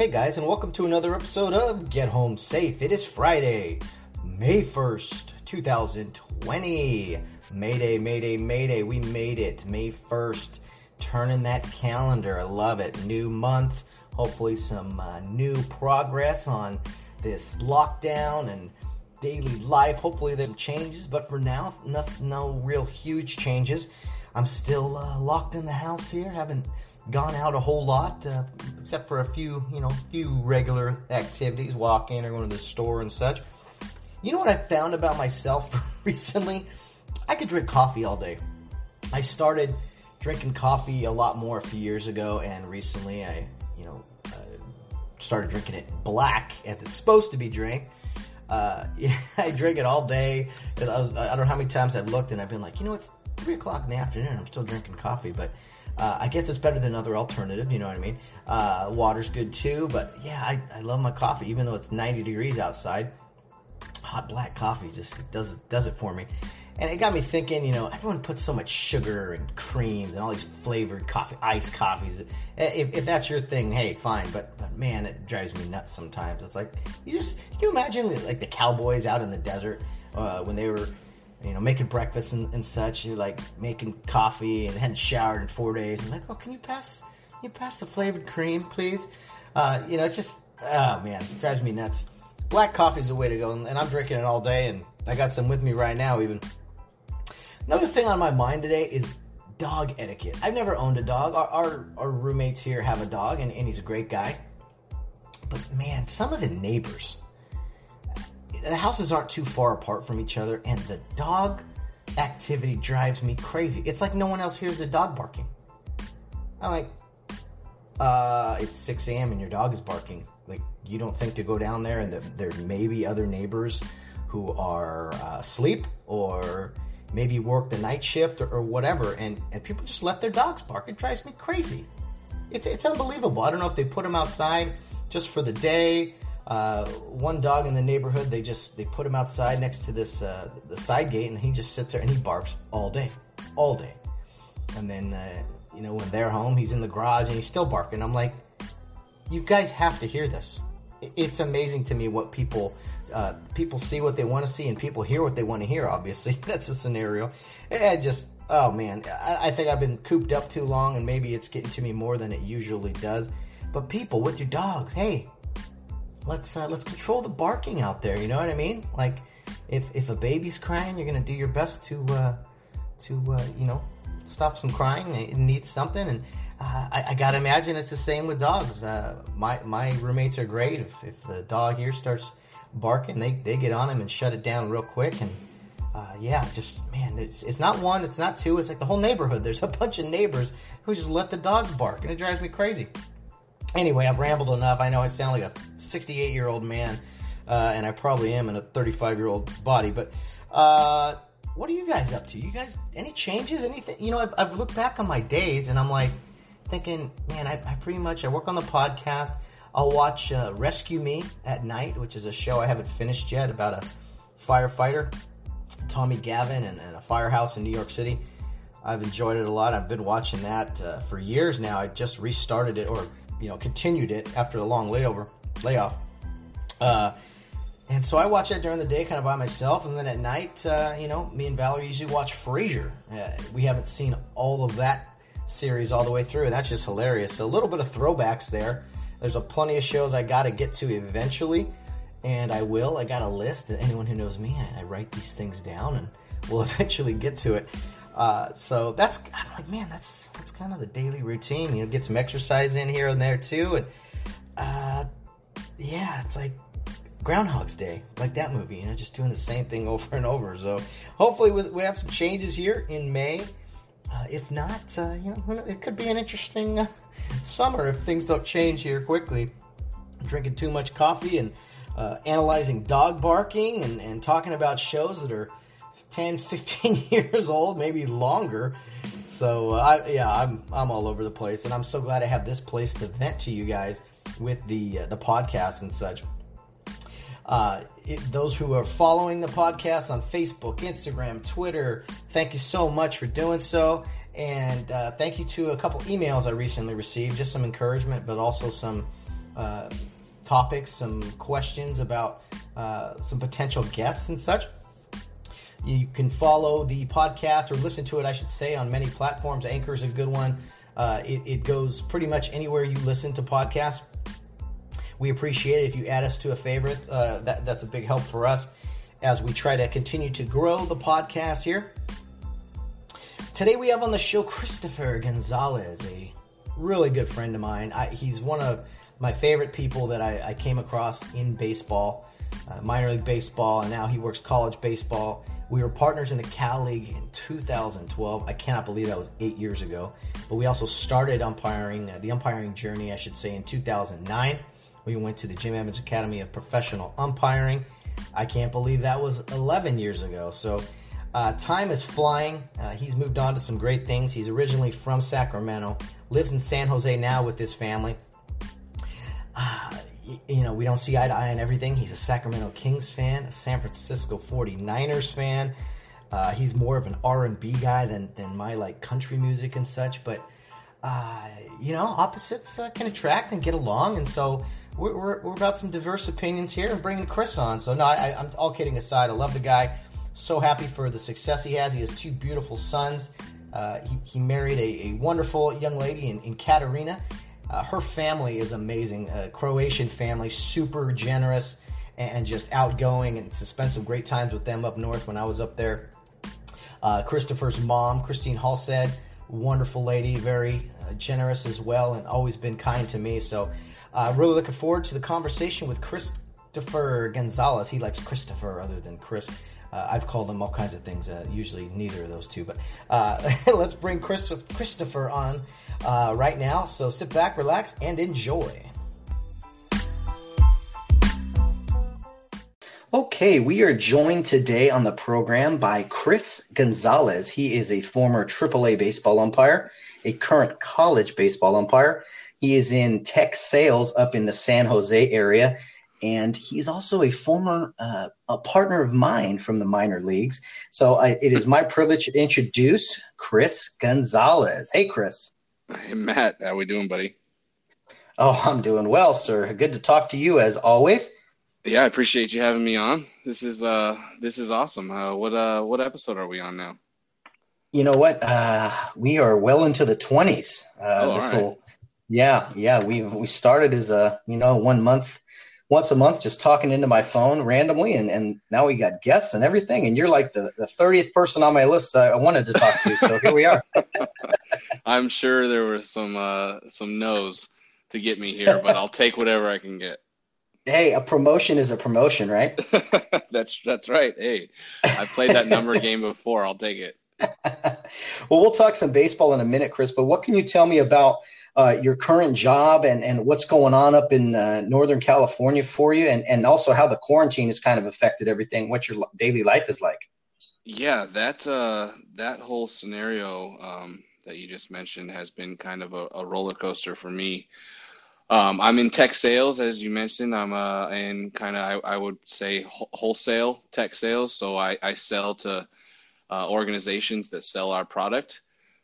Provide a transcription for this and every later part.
Hey guys, and welcome to another episode of Get Home Safe. It is Friday, May 1st, 2020. Mayday, Mayday, Mayday. We made it. May 1st. Turning that calendar. I love it. New month. Hopefully, some uh, new progress on this lockdown and daily life. Hopefully, there's changes, but for now, no, no real huge changes. I'm still uh, locked in the house here. Haven't gone out a whole lot, uh, except for a few, you know, few regular activities, walking or going to the store and such. You know what I found about myself recently? I could drink coffee all day. I started drinking coffee a lot more a few years ago, and recently I, you know, uh, started drinking it black as it's supposed to be drank. Uh, yeah, I drink it all day. I, was, I don't know how many times I've looked and I've been like, you know, it's three o'clock in the afternoon. I'm still drinking coffee, but uh, I guess it's better than other alternative. You know what I mean? Uh, water's good too, but yeah, I, I love my coffee, even though it's 90 degrees outside. Hot black coffee just does does it for me, and it got me thinking. You know, everyone puts so much sugar and creams and all these flavored coffee, iced coffees. If, if that's your thing, hey, fine. But, but man, it drives me nuts sometimes. It's like you just can you imagine like the cowboys out in the desert uh, when they were you know, making breakfast and, and such. You're like making coffee and hadn't showered in four days. I'm like, oh, can you pass, can you pass the flavored cream, please? Uh, you know, it's just, oh man, it drives me nuts. Black coffee is the way to go, and, and I'm drinking it all day, and I got some with me right now, even. Another thing on my mind today is dog etiquette. I've never owned a dog. Our, our, our roommates here have a dog, and, and he's a great guy. But man, some of the neighbors, the houses aren't too far apart from each other, and the dog activity drives me crazy. It's like no one else hears the dog barking. I'm like, uh, it's 6 a.m. and your dog is barking. Like, you don't think to go down there and that there may be other neighbors who are uh, asleep or maybe work the night shift or, or, whatever, and, and people just let their dogs bark. It drives me crazy. It's, it's unbelievable. I don't know if they put them outside just for the day uh, one dog in the neighborhood, they just they put him outside next to this uh, the side gate, and he just sits there and he barks all day, all day. And then uh, you know when they're home, he's in the garage and he's still barking. I'm like, you guys have to hear this. It's amazing to me what people uh, people see what they want to see, and people hear what they want to hear. Obviously, that's a scenario. I just oh man, I, I think I've been cooped up too long, and maybe it's getting to me more than it usually does. But people with your dogs, hey, let's uh, let's control the barking out there. You know what I mean? Like if if a baby's crying, you're gonna do your best to uh, to uh, you know stop some crying. It needs something, and uh, I, I, gotta imagine it's the same with dogs. Uh, my my roommates are great. If, if the dog here starts barking, they they get on him and shut it down real quick. And uh, yeah, just man, it's it's not one, it's not two. It's like the whole neighborhood. There's a bunch of neighbors who just let the dogs bark, and it drives me crazy. Anyway, I've rambled enough. I know I sound like a 68 year old man, uh, and I probably am in a 35 year old body. But uh, what are you guys up to? You guys, any changes? Anything? You know, I've, I've looked back on my days, and I'm like thinking, man, I, I pretty much I work on the podcast. I'll watch uh, Rescue Me at night, which is a show I haven't finished yet about a firefighter, Tommy Gavin, and, and a firehouse in New York City. I've enjoyed it a lot. I've been watching that uh, for years now. I just restarted it, or you know continued it after the long layover layoff. Uh, and so I watch that during the day, kind of by myself, and then at night, uh, you know, me and Valerie usually watch Frasier. Uh, we haven't seen all of that series all the way through, and that's just hilarious. So a little bit of throwbacks there. There's a plenty of shows I got to get to eventually, and I will. I got a list. Anyone who knows me, I, I write these things down, and we'll eventually get to it. Uh, so that's I'm like, man, that's that's kind of the daily routine. You know, get some exercise in here and there too, and uh, yeah, it's like Groundhog's Day, like that movie. You know, just doing the same thing over and over. So hopefully we have some changes here in May. Uh, if not, uh, you know, it could be an interesting uh, summer if things don't change here quickly. drinking too much coffee and uh, analyzing dog barking and, and talking about shows that are 10, 15 years old, maybe longer. So uh, I, yeah, I'm I'm all over the place, and I'm so glad I have this place to vent to you guys with the uh, the podcast and such. Uh, it, those who are following the podcast on Facebook, Instagram, Twitter, thank you so much for doing so. And uh, thank you to a couple emails I recently received, just some encouragement, but also some uh, topics, some questions about uh, some potential guests and such. You can follow the podcast or listen to it, I should say, on many platforms. Anchor is a good one. Uh, it, it goes pretty much anywhere you listen to podcasts. We appreciate it if you add us to a favorite. Uh, that, that's a big help for us as we try to continue to grow the podcast here. Today we have on the show Christopher Gonzalez, a really good friend of mine. I, he's one of my favorite people that I, I came across in baseball, uh, minor league baseball, and now he works college baseball. We were partners in the Cal League in 2012. I cannot believe that was eight years ago. But we also started umpiring, uh, the umpiring journey, I should say, in 2009. We went to the Jim Evans Academy of Professional Umpiring. I can't believe that was 11 years ago. So uh, time is flying. Uh, he's moved on to some great things. He's originally from Sacramento, lives in San Jose now with his family. You know, we don't see eye to eye on everything. He's a Sacramento Kings fan, a San Francisco 49ers fan. Uh, he's more of an R&B guy than, than my like country music and such, but uh, you know, opposites uh, can attract and get along, and so we're, we're, we're, about some diverse opinions here and bringing Chris on. So no, I, I'm all kidding aside. I love the guy. So happy for the success he has. He has two beautiful sons. Uh, he, he married a, a, wonderful young lady in, in Katarina, uh, her family is amazing. A Croatian family, super generous and just outgoing, and to spend some great times with them up north when I was up there. Uh, Christopher's mom, Christine Halstead, wonderful lady, very uh, generous as well, and always been kind to me. So, uh, really looking forward to the conversation with Christopher Gonzalez. He likes Christopher other than Chris. Uh, I've called them all kinds of things. Uh, usually, neither of those two. But uh, let's bring Chris, Christopher on uh, right now. So sit back, relax, and enjoy. Okay, we are joined today on the program by Chris Gonzalez. He is a former AAA baseball umpire, a current college baseball umpire. He is in tech sales up in the San Jose area, and he's also a former uh, a partner of mine from the minor leagues. So I, it is my privilege to introduce Chris Gonzalez. Hey, Chris. Hey, Matt. How we doing, buddy? Oh, I'm doing well, sir. Good to talk to you as always. Yeah, I appreciate you having me on. This is uh this is awesome. Uh, what uh what episode are we on now? You know what? Uh, we are well into the 20s. Uh, oh, this will, yeah, yeah. We we started as a you know one month once a month just talking into my phone randomly and, and now we got guests and everything and you're like the, the 30th person on my list I wanted to talk to so here we are. I'm sure there were some uh, some no's to get me here but i'll take whatever i can get. Hey a promotion is a promotion right? That's that's right. Hey i played that number game before. I'll take it. Well we'll talk some baseball in a minute chris but what can you tell me about uh, your current job and, and what's going on up in uh, Northern California for you, and, and also how the quarantine has kind of affected everything, what your daily life is like. Yeah, that uh, that whole scenario um, that you just mentioned has been kind of a, a roller coaster for me. Um, I'm in tech sales, as you mentioned. I'm uh, in kind of, I, I, would say, wholesale tech sales. So I, I sell to uh, organizations that sell our product.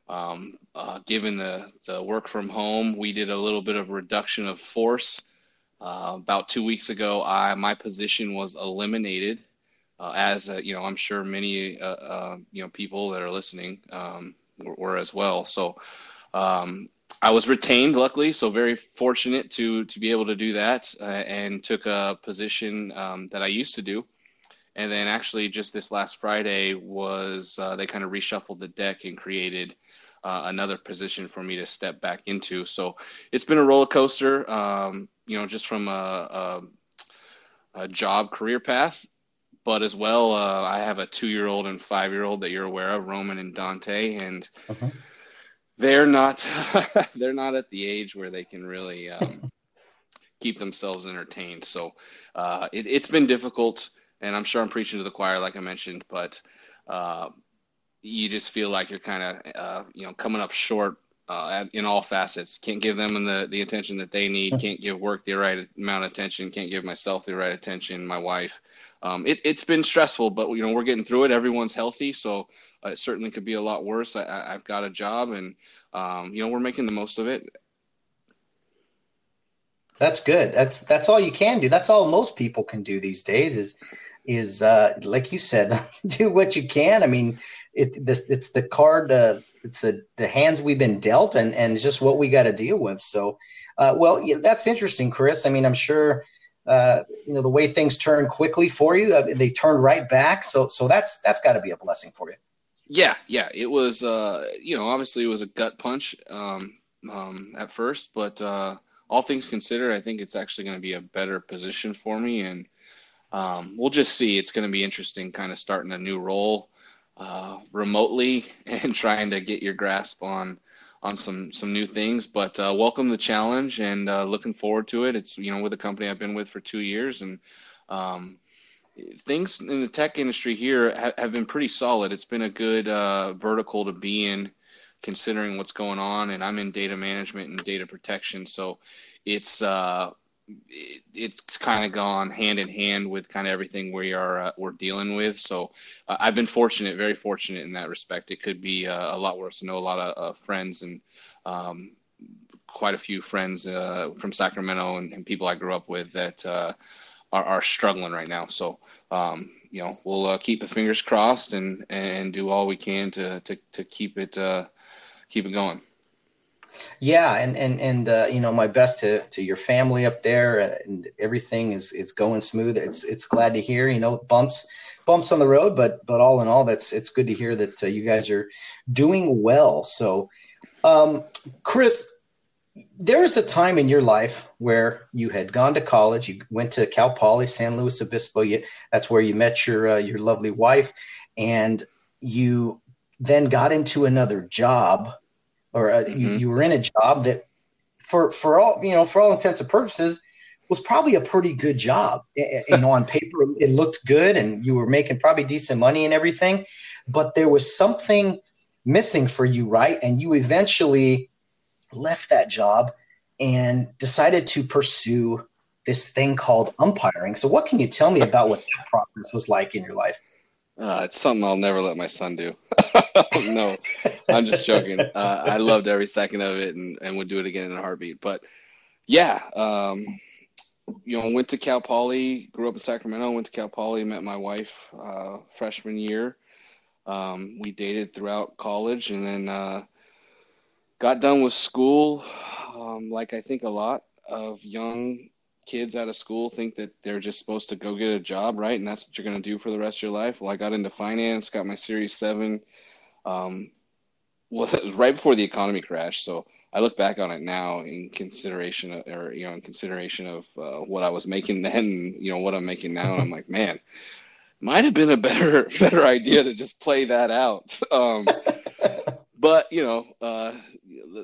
Um, uh, given the, the work from home, we did a little bit of reduction of force. Uh, about two weeks ago, I my position was eliminated. Uh, as uh, you know, I'm sure many uh, uh, you know people that are listening um, were, were, as well. So um, I was retained, luckily. So very fortunate to to be able to do that, and took a position um, that I used to do and then actually just this last Friday was they kind of reshuffled the deck and created uh, another position for me to step back into. So it's been a roller coaster, um, you know, just from a, a, a, job career path, but as well, uh, I have a two year old and five year old that you're aware of, Roman and Dante, and uh-huh. they're not they're not at the age where they can really um, keep themselves entertained. So uh, it, has been difficult, and I'm sure I'm preaching to the choir, like I mentioned, but uh, you just feel like you're kind of uh, you know coming up short uh, in all facets. Can't give them the the attention that they need. Can't give work the right amount of attention. Can't give myself the right attention. My wife. Um, it, has been stressful, but you know we're getting through it. Everyone's healthy, so uh, it certainly could be a lot worse. I, have got a job, and um, you know we're making the most of it. That's good. That's that's all you can do. That's all most people can do these days. Is is uh, like you said, do what you can. I mean, it this it's the card. Uh, it's the the hands we've been dealt, and and just what we got to deal with. So, uh, well, yeah, that's interesting, Chris. I mean, I'm sure. Uh, you know the way things turn quickly for you, uh, they turn right back. So, so that's that's got to be a blessing for you. Yeah, yeah, it was. Uh, you know, obviously it was a gut punch um, um, at first, but all things considered, I think it's actually going to be a better position for me, and um, we'll just see. It's going to be interesting, kind of starting a new role uh, remotely and trying to get your grasp on on some some new things. But uh, welcome the challenge, and uh, looking forward to it. It's you know with a company I've been with for two years, and um, things in the tech industry here have, have been pretty solid. It's been a good uh, vertical to be in considering what's going on. And I'm in data management and data protection, so it's uh, it, it's kind of gone hand in hand with kind of everything we are uh, we're dealing with. So uh, I've been fortunate, very fortunate in that respect. It could be uh, a lot worse. I know a lot of uh, friends and um, quite a few friends uh, from Sacramento and, and, people I grew up with that uh, are, are struggling right now. So um, you know we'll keep the fingers crossed and and do all we can to to, to keep it keep it going. Yeah, and and and uh, you know, my best to to your family up there, and everything is is going smooth. It's it's glad to hear. You know, bumps bumps on the road, but but all in all, that's it's good to hear that uh, you guys are doing well. So, um, Chris, there was a time in your life where you had gone to college. You went to Cal Poly, San Luis Obispo. You, that's where you met your uh, your lovely wife, and you then got into another job or uh, mm-hmm. you, you were in a job that for for all you know for all intents and purposes was probably a pretty good job. Know on paper it looked good and you were making probably decent money and everything but there was something missing for you right? And you eventually left that job and decided to pursue this thing called umpiring. So what can you tell me about what that process was like in your life uh, it's something I'll never let my son do. no, I'm just joking. Uh, I loved every second of it and, and would do it again in a heartbeat. But yeah, um, you know, went to Cal Poly, grew up in Sacramento, went to Cal Poly, met my wife uh, freshman year. Um, we dated throughout college and then uh, got done with school, um, like I think a lot of young kids out of school think that they're just supposed to go get a job, right? And that's what you're going to do for the rest of your life. Well, I got into finance, got my Series 7. Um, well, it was right before the economy crashed. So I look back on it now in consideration of, or, you know, in consideration of uh, what I was making then, and, you know, what I'm making now. And I'm like, man, might have been a better, better idea to just play that out. Um, but you know, uh,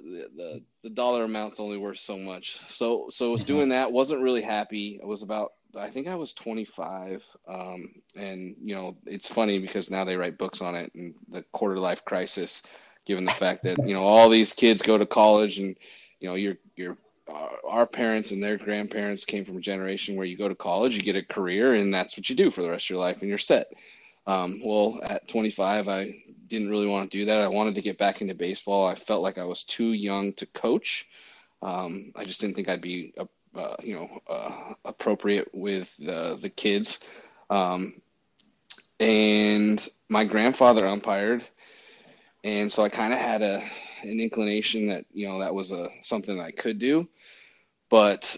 the, the the dollar amount's only worth so much. So so I was doing that. wasn't really happy. I was about I think I was 25. Um, and you know, it's funny because now they write books on it and the quarter life crisis, given the fact that you know all these kids go to college and you know your your our parents and their grandparents came from a generation where you go to college, you get a career, and that's what you do for the rest of your life, and you're set. Um, well, at 25, I didn't really want to do that. I wanted to get back into baseball. I felt like I was too young to coach. Um, I just didn't think I'd be, uh, uh, you know, uh, appropriate with the the kids. Um, and my grandfather umpired, and so I kind of had a an inclination that you know that was a something I could do, but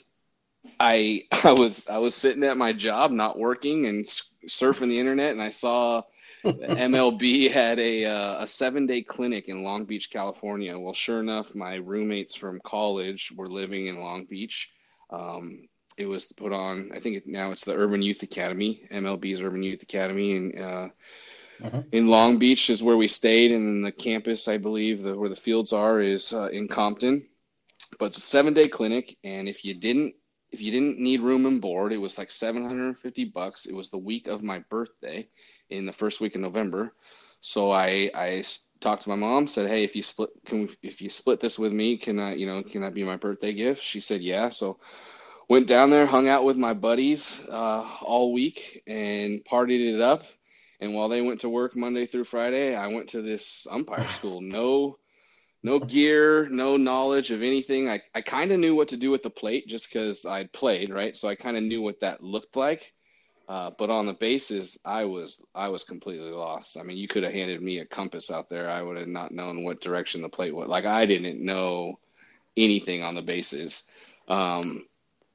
I I was I was sitting at my job, not working, and surfing the internet, and I saw MLB had a uh, a seven day clinic in Long Beach, California. Well, sure enough, my roommates from college were living in Long Beach. Um, it was put on. I think it, now it's the Urban Youth Academy, MLB's Urban Youth Academy, and uh, uh-huh. in Long Beach is where we stayed, and the campus, I believe, the, where the fields are, is uh, in Compton. But it's a seven day clinic, and if you didn't if you didn't need room and board, it was like 750 bucks. It was the week of my birthday in the first week of November. So I I talked to my mom, said, "Hey, if you split can we, if you split this with me, can I, you know, can that be my birthday gift?" She said, "Yeah." So went down there, hung out with my buddies uh, all week and partied it up. And while they went to work Monday through Friday, I went to this umpire school. No no gear, no knowledge of anything. I, I kind of knew what to do with the plate just because I'd played, right? So I kind of knew what that looked like. Uh, but on the bases, I was I was completely lost. I mean, you could have handed me a compass out there. I would have not known what direction the plate was. Like I didn't know anything on the bases. Um,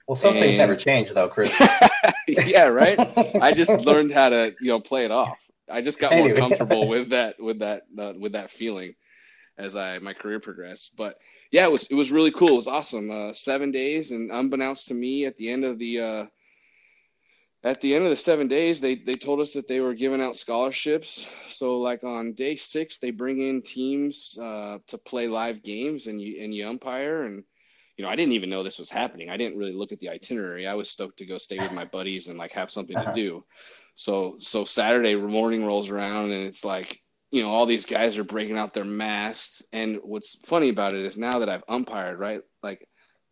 well, some and... things never change, though, Chris. yeah, right. I just learned how to you know play it off. I just got anyway. more comfortable with that with that uh, with that feeling as I my career progressed. But yeah, it was it was really cool. It was awesome. Uh, seven days, and unbeknownst to me, at the end of the uh, at the end of the seven days, they they told us that they were giving out scholarships. So like on day six, they bring in teams uh, to play live games, and you and you umpire and. You know, I didn't even know this was happening. I didn't really look at the itinerary. I was stoked to go stay with my buddies and like have something to do. So so Saturday morning rolls around and it's like you know, all these guys are breaking out their masks. And what's funny about it is now that I've umpired, right? Like,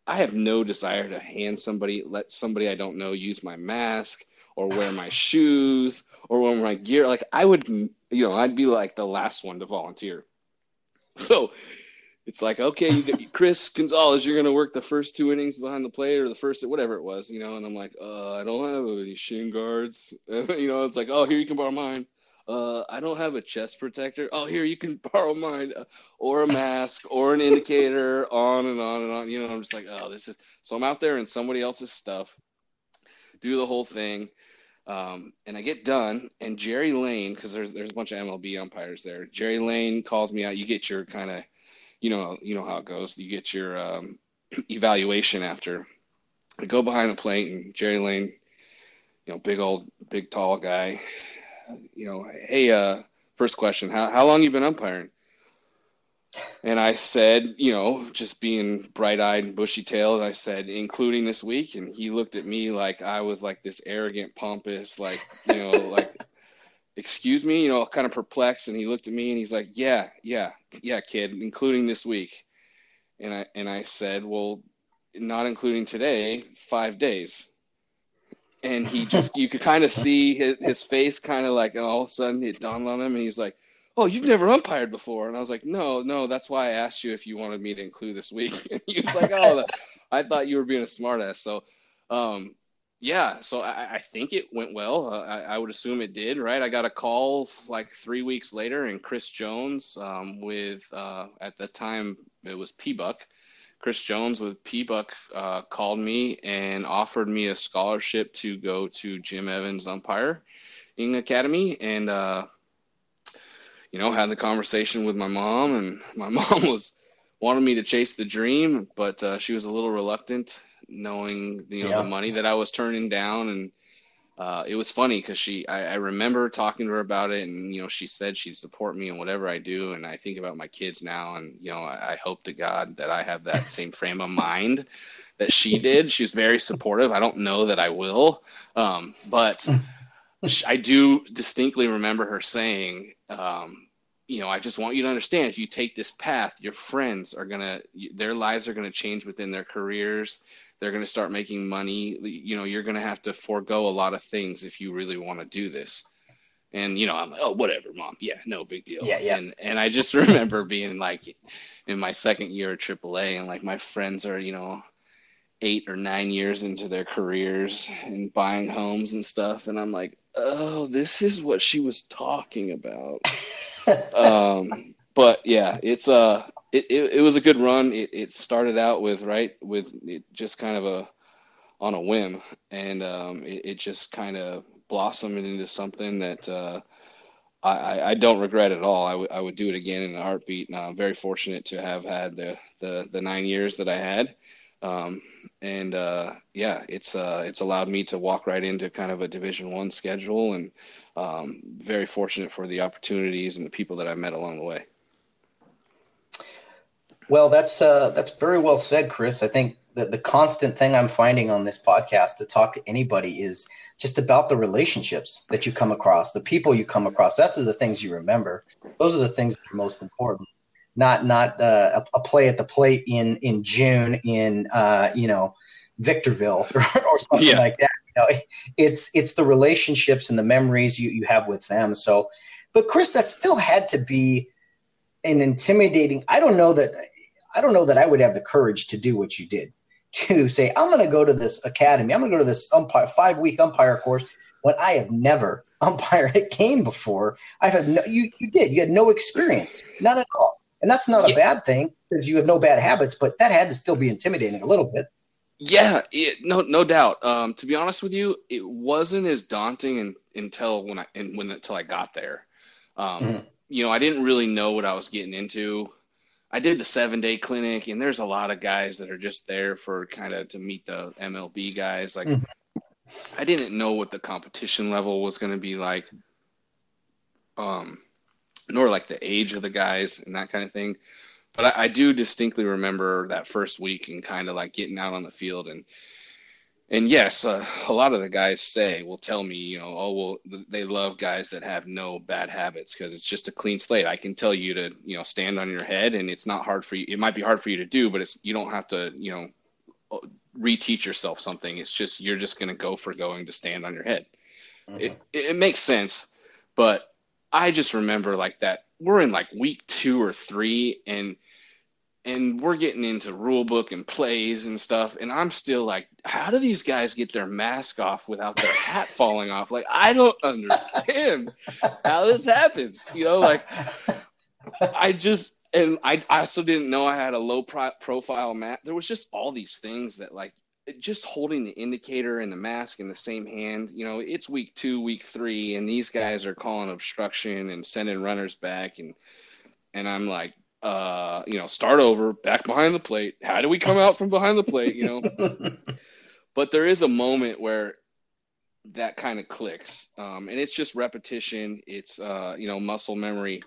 I have no desire to hand somebody, let somebody I don't know use my mask or wear my shoes or wear my gear. Like, I would, you know, I'd be like the last one to volunteer. So it's like, okay, you get, Chris Gonzalez, you're going to work the first two innings behind the plate or the first, whatever it was, you know, and I'm like, uh, I don't have any shin guards. you know, it's like, oh, here you can borrow mine uh, I don't have a chest protector. Oh, here you can borrow mine, uh, or a mask, or an indicator, on and on and on. You know, I'm just like, oh, this is. So I'm out there in somebody else's stuff, do the whole thing, um, and I get done. And Jerry Layne, because there's there's a bunch of MLB umpires there. Jerry Layne calls me out. You get your kind of, you know, you know how it goes. You get your um, evaluation after. I go behind the plate, and Jerry Layne, you know, big old, big tall guy you know, hey, uh, first question, how how long you been umpiring? And I said, you know, just being bright eyed and bushy tailed, I said, including this week. And he looked at me like I was like this arrogant, pompous, like, you know, like, excuse me, you know, kind of perplexed. And he looked at me and he's like, yeah, yeah, yeah, kid, including this week. And I, and I said, well, not including today, five days and he just you could kind of see his, his face kind of like and all of a sudden it dawned on him and he's like oh you've never umpired before. And i was like no no that's why i asked you if you wanted me to include this week. And he was like oh i thought you were being a smartass. So um, yeah so I, I, think it went well. Uh, I, I, would assume it did right? I got a call like three weeks later and chris jones um, with uh, at the time it was PBUC Chris Jones with PBUC uh, called me and offered me a scholarship to go to Jim Evans Umpiring Academy, and uh, you know had the conversation with my mom, and my mom was wanted me to chase the dream, but uh, she was a little reluctant, knowing you know yeah. the money that I was turning down, and uh, it was funny because she I, I, remember talking to her about it and you know she said she'd support me in whatever i do and i think about my kids now and you know i, I hope to god that i have that same frame of mind that she did. She's very supportive. I don't know that i will um, but i do distinctly remember her saying um, you know i just want you to understand if you take this path your friends are to their lives are to change within their careers they're going to start making money. You know you're going to have to forego a lot of things if you really want to do this. And you know i'm like oh whatever mom. Yeah no big deal. Yeah yeah. And and i just remember being like in my second year at aaa and like my friends are you know eight or nine years into their careers and buying homes and stuff. And i'm like oh this is what she was talking about. Um but yeah it's uh it, it, it was a good run. It, it started out with right with it just kind of a on a whim, and um, it, it just kind of blossomed into something that uh, I, I don't regret at all. I, w- I would do it again in a heartbeat. And I'm very fortunate to have had the the, the nine years that I had. Um, and uh, yeah, it's uh, it's allowed me to walk right into kind of a Division One schedule, and um, very fortunate for the opportunities and the people that I met along the way. Well, that's uh, that's very well said, Chris. I think that the constant thing I'm finding on this podcast to talk to anybody is just about the relationships that you come across, the people you come across. That's the things you remember. Those are the things that are most important. Not not uh, a, a, play at the plate in in June in uh, you know Victorville or, or something yeah. like that. You know, it's it's the relationships and the memories you you have with them. So, but Chris, that still had to be an intimidating. I don't know that I don't know that I would have the courage to do what you did to say I'm going to go to this academy. I'm going to go to this umpire five week umpire course when I have never umpired a game before. I've had no, you you did you had no experience, none at all, and that's not yeah. a bad thing because you have no bad habits. But that had to still be intimidating a little bit. Yeah, it, no, no doubt. Um, to be honest with you, it wasn't as daunting in, until when I when until I got there. Um, mm-hmm. You know, I didn't really know what I was getting into. I did the seven day clinic, and there's a lot of guys that are just there for kind of to meet the MLB guys. Like, mm-hmm. I didn't know what the competition level was going to be like, um, nor like the age of the guys and that kind of thing but I, I do distinctly remember that first week and kind of like getting out on the field and and yes, uh, a lot of the guys say will tell me, you know, oh well, they love guys that have no bad habits because it's just a clean slate. I can tell you to, you know, stand on your head, and it's not hard for you. It might be hard for you to do, but it's you don't have to, you know, reteach yourself something. It's just you're just going to go for going to stand on your head. Mm-hmm. It it makes sense, but I just remember like that. We're in like week two or three, and and we're getting into rule book and plays and stuff and i'm still like how do these guys get their mask off without their hat falling off? Like i don't understand how this happens you know like i just and i i also didn't know i had a low pro- profile mat there was just all these things that like just holding the indicator and the mask in the same hand you know it's week two week three and these guys are calling obstruction and sending runners back and and i'm like uh, you know, start over, back behind the plate. How do we come out from behind the plate? You know, but there is a moment where that kind of clicks, um, and it's just repetition. It's uh, you know, muscle memory,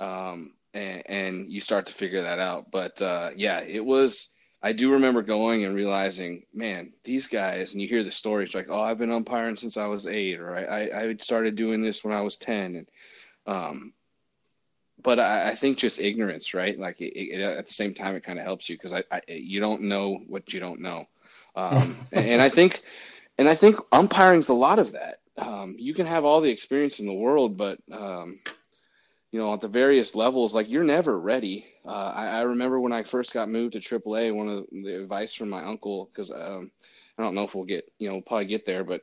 um, and, and you start to figure that out. But uh, yeah, it was. I do remember going and realizing, man, these guys, and you hear the stories like, oh, I've been umpiring since I was eight, or I, I, I started doing this when I was 10. And, um, but I, I, think just ignorance, right? Like it, it, at the same time, it kind of helps you because I, I, you don't know what you don't know, um, and, and, I think, and I think umpiring's a lot of that. Um, you can have all the experience in the world, but um, you know, at the various levels, like you're never ready. Uh, I, I, remember when I first got moved to AAA, one of the advice from my uncle, because um, I don't know if we'll get, you know, we'll probably get there, but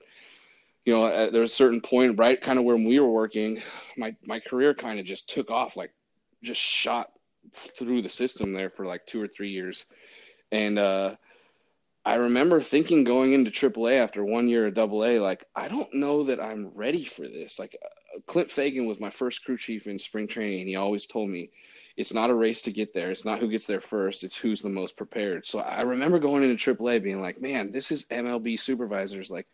you know, uh, there was a certain point, right, kind of when we were working, my my career kind of just took off, like just shot through the system there for like two or three years, and uh, I remember thinking going into AAA after one year of AA, like I don't know that I'm ready for this. Like uh, Clint Fagan was my first crew chief in spring training, and he always told me it's not a race to get there. It's not who gets there first. It's who's the most prepared. So I remember going into AAA being like, man, this is MLB supervisors like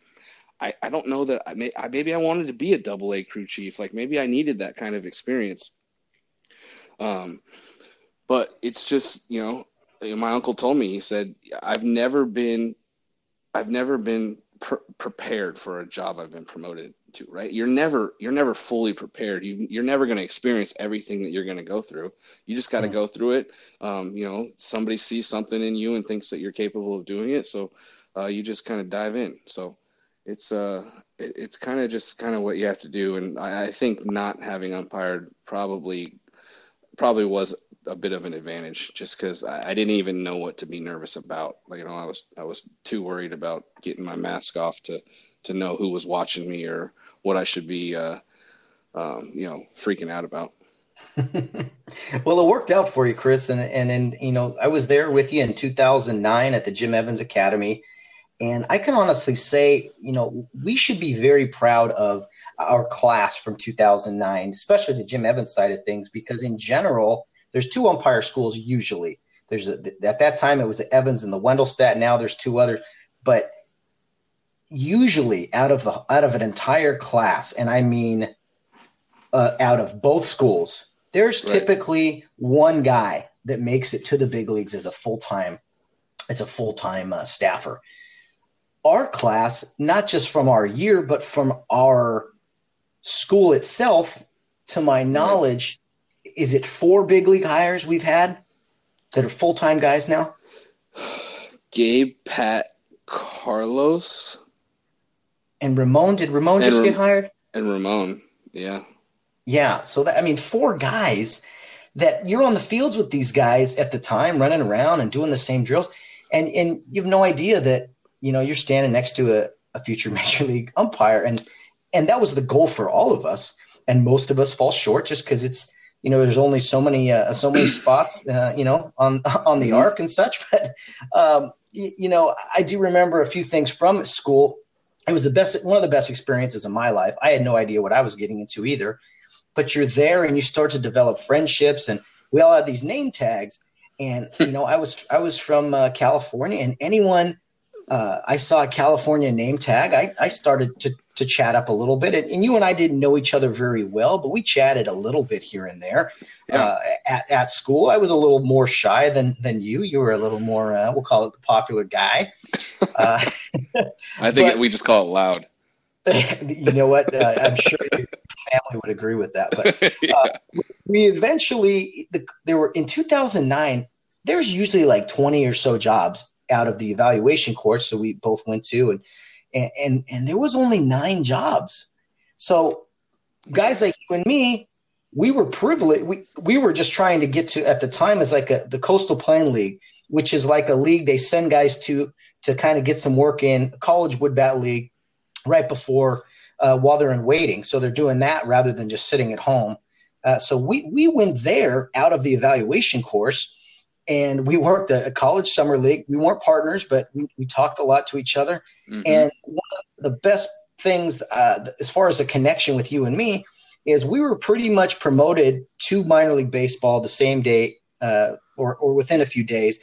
I, I don't know that I may I, maybe I wanted to be a double A crew chief. Like maybe I needed that kind of experience. Um, but it's just you know my uncle told me he said I've never been I've never been pr- prepared for a job I've been promoted to. Right? You're never you're never fully prepared. You you're never going to experience everything that you're going to go through. You just got to go through it. Um, you know, somebody sees something in you and thinks that you're capable of doing it, so uh, you just kind of dive in. So it's uh it, it's kind of just kind of what you have to do and I, I, think not having umpired probably probably was a bit of an advantage just because I, I, didn't even know what to be nervous about. Like, you know i was i was too worried about getting my mask off to to know who was watching me or what i should be uh um, you know freaking out about. Well, it worked out for you, Chris, and and and you know I was there with you in 2009 at the Jim Evans Academy, and I can honestly say, you know, we should be very proud of our class from 2009, especially the Jim Evans side of things, because in general, there's two umpire schools usually. There's a, at that time it was the Evans and the Wendelstedt. Now there's two others, but usually out of the out of an entire class, and I mean uh, out of both schools, there's right. typically one guy that makes it to the big leagues as a full time as a full time uh, staffer our class, not just from our year, but from our school itself, to my knowledge, is it four big league hires we've had that are full time guys now? Gabe, Pat, Carlos, and Ramon. Did Ramon just get hired? And Ramon, yeah, yeah. So that I mean, four guys that you're on the fields with these guys at the time, running around and doing the same drills, and and you have no idea that you know you're standing next to a, a future major league umpire, and and that was the goal for all of us, and most of us fall short just because it's you know there's only so many uh, so many spots uh, you know on on the mm-hmm. arc and such, but um, you, you know I do remember a few things from school. It was the best one of the best experiences of my life. I had no idea what I was getting into either but you're there and you start to develop friendships and we all had these name tags and you know i was i was from uh, california and anyone uh, i saw a california name tag i, I started to, to chat up a little bit and, and, you and i didn't know each other very well but we chatted a little bit here and there yeah. uh, at, at school i was a little more shy than than you you were a little more uh, we'll call it the popular guy uh, i think but, we just call it loud you know what? Uh, I'm sure your family would agree with that. But uh, yeah. we eventually, the, there were in 2009. There's usually like 20 or so jobs out of the evaluation course, so we both went to, and and and, and there was only nine jobs. So guys like you and me, we were privileged. We we were just trying to get to at the time as like a the Coastal Plain League, which is like a league they send guys to to kind of get some work in. College wood bat league right before uh, while they're in waiting. So they're doing that rather than just sitting at home. Uh, so we we went there out of the evaluation course, and we worked a, a college summer league. We weren't partners, but we, we talked a lot to each other. Mm-hmm. And one of the best things, uh, as far as a connection with you and me, is we were pretty much promoted to minor league baseball the same day uh, or or within a few days.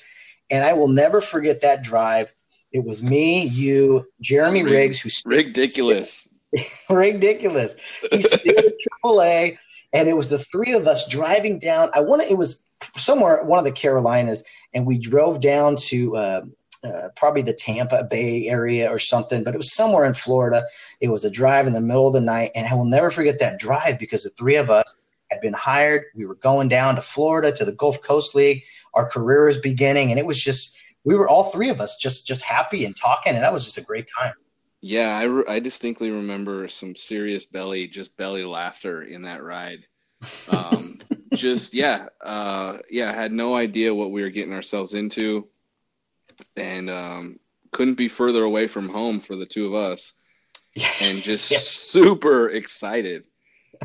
And I will never forget that drive it was me, you, Jeremy Rig, Riggs, who's ridiculous, ridiculous. He's still in AAA, and it was the three of us driving down. I want to. It was somewhere one of the Carolinas, and we drove down to. Uh, uh, probably the Tampa Bay area or something, but it was somewhere in Florida. It was a drive in the middle of the night, and I will never forget that drive because the three of us had been hired. We were going down to Florida to the Gulf Coast League. Our career was beginning, and it was just we were all three of us just just happy and talking, and that was just a great time. Yeah, I, re- I distinctly remember some serious belly, just belly laughter in that ride. Um, just yeah, uh, yeah, I had no idea what we were getting ourselves into, and um, couldn't be further away from home for the two of us, and just yeah. super excited.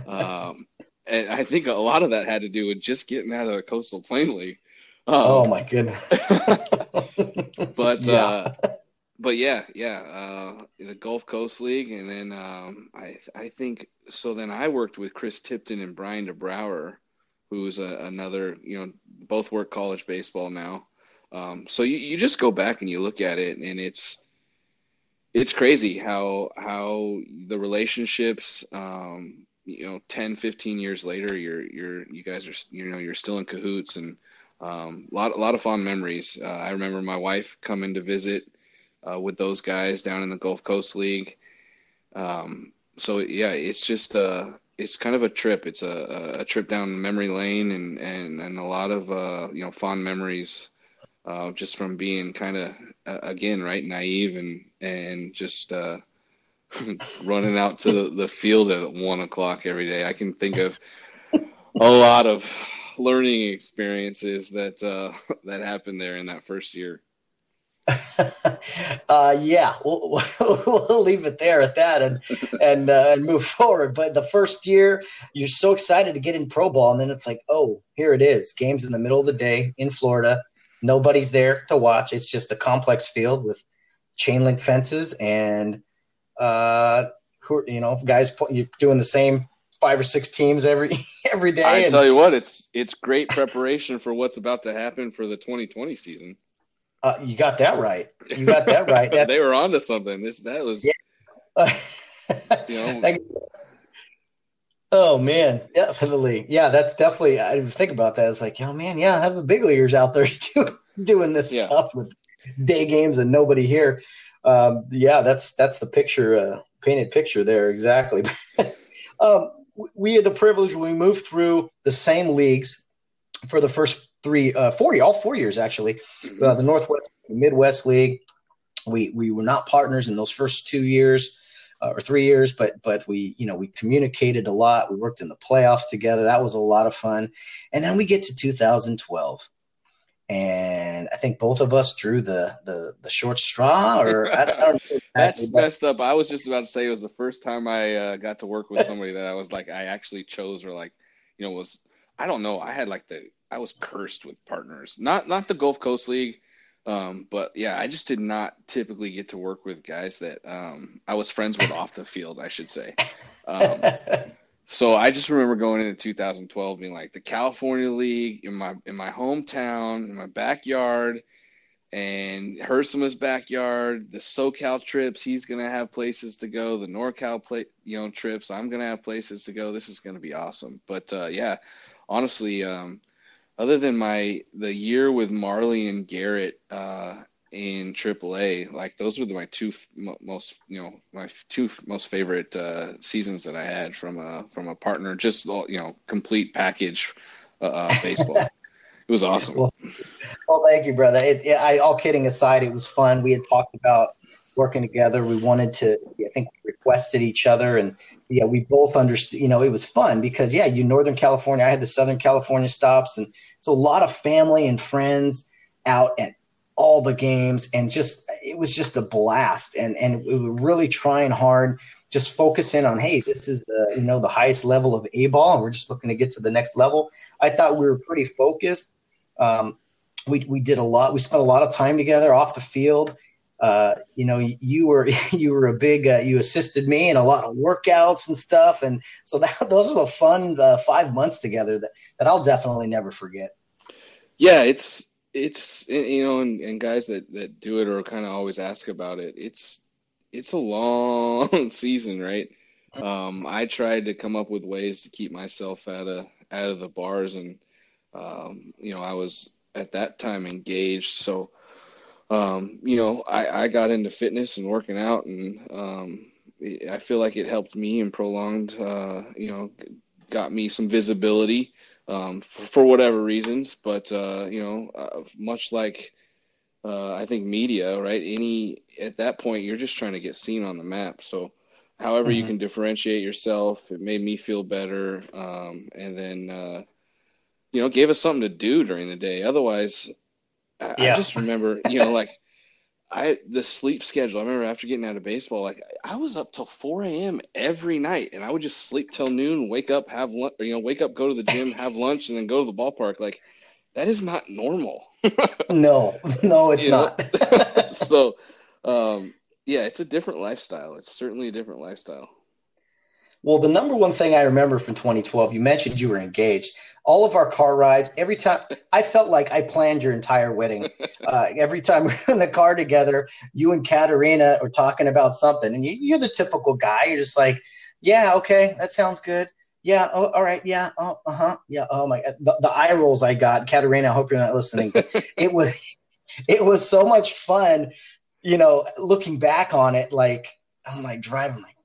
Um, and I think a lot of that had to do with just getting out of the Coastal Plain League. Um, oh my goodness! but yeah. Uh, but yeah, yeah, uh, the Gulf Coast League, and then um, I I think so. Then I worked with Chris Tipton and Brian DeBrouwer, who's a, another you know both work college baseball now. Um, so you, you just go back and you look at it, and it's it's crazy how how the relationships um, you know 10 15 years later you're you're you guys are you know you're still in cahoots and um, a lot, a lot of fond memories. Uh, I remember my wife coming to visit uh, with those guys down in the Gulf Coast League. Um, so yeah, it's just uh, it's kind of a trip. It's a, a trip down memory lane and, and, and a lot of uh, you know fond memories uh, just from being kind of uh, again right naive and and just uh, running out to the, field at one o'clock every day. I can think of a lot of learning experiences that uh, that happened there in that first year. uh, yeah, we'll, we'll leave it there at that and and uh, and move forward. But the first year, you're so excited to get in pro ball, and then it's like, oh, here it is. Games in the middle of the day in Florida. Nobody's there to watch. It's just a complex field with chain link fences and uh, who you know guys you're doing the same five or six teams every every day. I and, tell you what, it's it's great preparation for what's about to happen for the 2020 season. Uh, you got that right. You got that right. they were onto something. This that was. Yeah. you know. oh man, definitely. Yeah, that's definitely. I didn't think about that. It's like, oh man, yeah, I have the big leaguers out there too, doing this yeah. stuff with day games and nobody here. Um, yeah, that's that's the picture, uh, painted picture there exactly. um, we had the privilege we moved through the same leagues for the first three, uh, four, all four years actually. Mm-hmm. Uh, the Northwest, Midwest League. We we were not partners in those first two years. uh, or three years, but but we you know we communicated a lot. We worked in the playoffs together. That was a lot of fun. And then we get to 2012, and I think both of us drew the the, the short straw. Or I don't, I don't know that's but, messed up. I was just about to say it was the first time I uh, got to work with somebody that I was like I actually chose or like you know was I don't know. I had like the I was cursed with partners. Not not the Gulf Coast League um, but yeah, I just did not typically get to work with guys that um, I was friends with off the field, I should say. Um, so I just remember going into 2012 being like the California League in my in my hometown, in my backyard, and Hersima's backyard, the SoCal trips. He's gonna have places to go. The NorCal play, you know, trips. I'm gonna have places to go. This is gonna be awesome. But uh, yeah, honestly, um, other than my the year with Marley and Garrett uh, in AAA, like those were my two most you know my two most favorite uh, seasons that I had from a from a partner. Just you know complete package uh, uh baseball. it was awesome. Well, well thank you, brother. It, it, I, all kidding aside, it was fun. We had talked about working together. We wanted to. I think we requested each other, and yeah, we both understood. You know, it was fun because yeah, you Northern California, I had the Southern California stops, and so a lot of family and friends out at all the games, and just it was just a blast, and and we were really trying hard, just focusing on hey, this is the you know the highest level of a ball, and we're just looking to get to the next level. I thought we were pretty focused. Um, we we did a lot. We spent a lot of time together off the field uh, you know, you were you were a big uh, you assisted me in a lot of workouts and stuff, and so that those were a fun uh, five months together that that I'll definitely never forget. Yeah, it's it's you know, and, and guys that that do it or kind of always ask about it. It's it's a long season, right? Um, I tried to come up with ways to keep myself out of out of the bars, and um, you know, I was at that time engaged, so um, you know, I, I got into fitness and working out, and um, I feel like it helped me and prolonged, uh, you know, got me some visibility um, for, for, whatever reasons. But uh, you know, uh, much like uh, I think media, right? Any at that point, you're just trying to get seen on the map. So, however mm-hmm. you can differentiate yourself, it made me feel better, um, and then uh, you know, gave us something to do during the day. Otherwise, I, yeah. I just remember, you know, like I the sleep schedule. I remember after getting out of baseball, like I was up till four a.m. every night, and I would just sleep till noon, wake up, have lunch, you know, wake up, go to the gym, have lunch, and then go to the ballpark. Like that is not normal. no, no, it's not. so, um, yeah, it's a different lifestyle. It's certainly a different lifestyle. Well, the number one thing I remember from 2012, you mentioned you were engaged. All of our car rides, every time I felt like I planned your entire wedding. Uh, every time we're in the car together, you and Katerina are talking about something, and you, are the typical guy. You're just like, "Yeah, okay, that sounds good. Yeah, oh, all right, yeah, oh, uh huh, yeah. Oh my, the, the eye rolls I got, Katerina. I hope you're not listening. it was, it was so much fun. You know, looking back on it, like I'm like driving, like,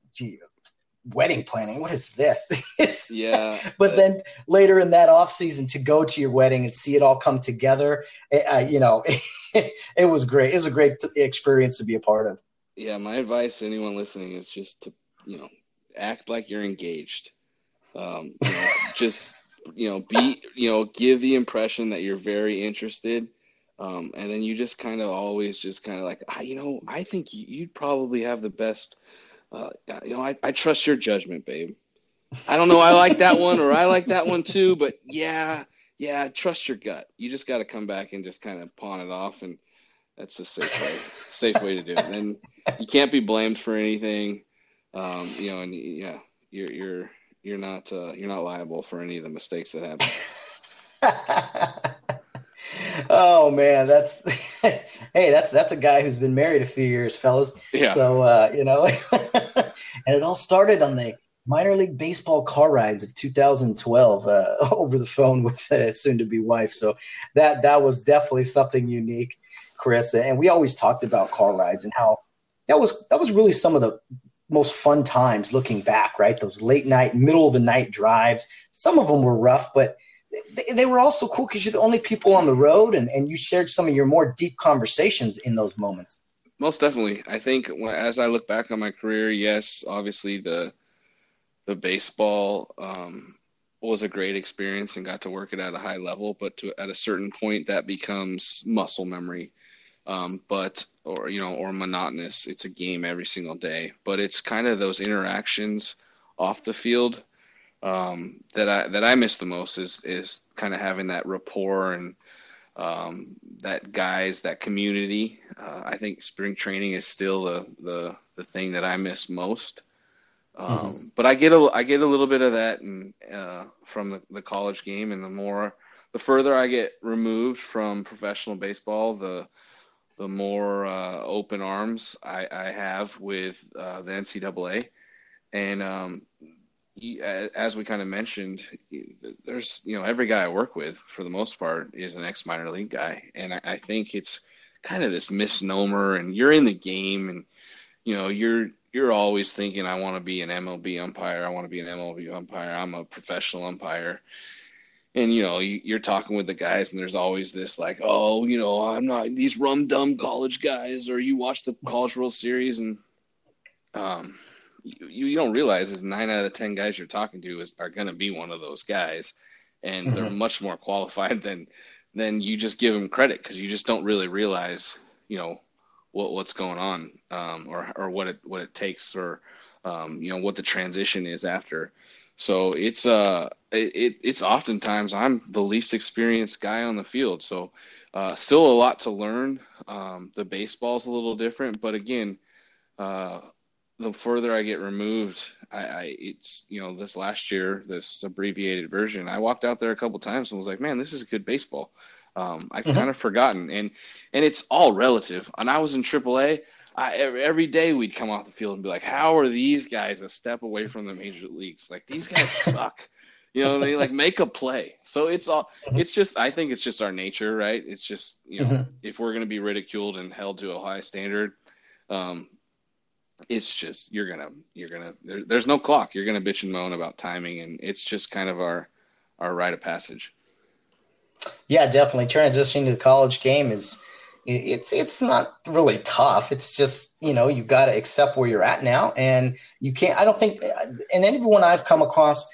wedding planning. What is this? Yeah but then later in that off season to go to your wedding and see it all come together uh, you know it, it was great. It was a great t- experience to be a part of. Yeah my advice to anyone listening is just to you know act like you're engaged. Um you know, just you know be you know give the impression that you're very interested. Um and then you just kind of always just kind of like I, you know i think you'd probably have the best uh, you know, I, I trust your judgment, babe. I don't know. I like that one or I like that one too, but yeah, yeah, trust your gut. You just got to come back and just kind of pawn it off, and that's the safe way, safe way to do it. And you can't be blamed for anything, um, you know. And yeah, you're you're you're not uh, you're not liable for any of the mistakes that happen. oh man, that's hey, that's that's a guy who's been married a few years, fellas. Yeah. So uh, you know, and it all started on the minor league baseball car rides of 2012 uh, over the phone with a soon-to-be wife. So that that was definitely something unique, Chris. And we always talked about car rides and how that was that was really some of the most fun times looking back. Right, those late night, middle of the night drives. Some of them were rough, but they, they were also cool because you're the only people on the road and, and you shared some of your more deep conversations in those moments. most definitely. I think when, as I look back on my career, yes, obviously the the baseball um, was a great experience and got to work it at a high level. But to, at a certain point, that becomes muscle memory, um, but or you know, or monotonous. It's a game every single day. But it's kind of those interactions off the field um, that I that I miss the most is is kind of having that rapport and um, that guys that community. Uh, I think spring training is still the the the thing that I miss most. Um, mm-hmm. But I get a I get a little bit of that and uh, from the, the college game, and the more the further I get removed from professional baseball, the the more uh, open arms I, I have with uh, the NCAA, and um, as we kind of mentioned, there's you know every guy I work with for the most part is an ex minor league guy, and I, I think it's kind of this misnomer. And you're in the game, and you know you're you're always thinking, I want to be an MLB umpire. I want to be an MLB umpire. I'm a professional umpire. And you know, you, are talking with the guys, and there's always this like, oh, you know, I'm not these rum dum college guys, or you watch the College World Series, and um, you, you don't realize is nine out of the ten guys you're talking to is are going to be one of those guys, and mm-hmm. they're much more qualified than than you just give them credit because you just don't really realize, you know, what what's going on um, or or what it what it takes or um, you know what the transition is after. So it's uh it, it's oftentimes I'm the least experienced guy on the field. So uh, still a lot to learn. Um, the baseball's a little different, but again, uh, the further I get removed, I, I, it's you know this last year, this abbreviated version. I walked out there a couple times and was like, man, this is good baseball. Um, I've mm-hmm. kind of forgotten, and and it's all relative. And I was in AAA. I, every day we'd come off the field and be like, "How are these guys a step away from the major leagues? Like these guys suck." You know, they like make a play. So it's all. Mm-hmm. It's just. I think it's just our nature, right? It's just you know, mm-hmm. if we're going to be ridiculed and held to a high standard, um, it's just you're gonna you're gonna there, there's no clock. You're gonna bitch and moan about timing, and it's just kind of our our rite of passage. Yeah, definitely. Transitioning to the college game is it's it's not really tough. It's just you know you got to accept where you're at now, and you can't. I don't think, uh, and anyone I've come across,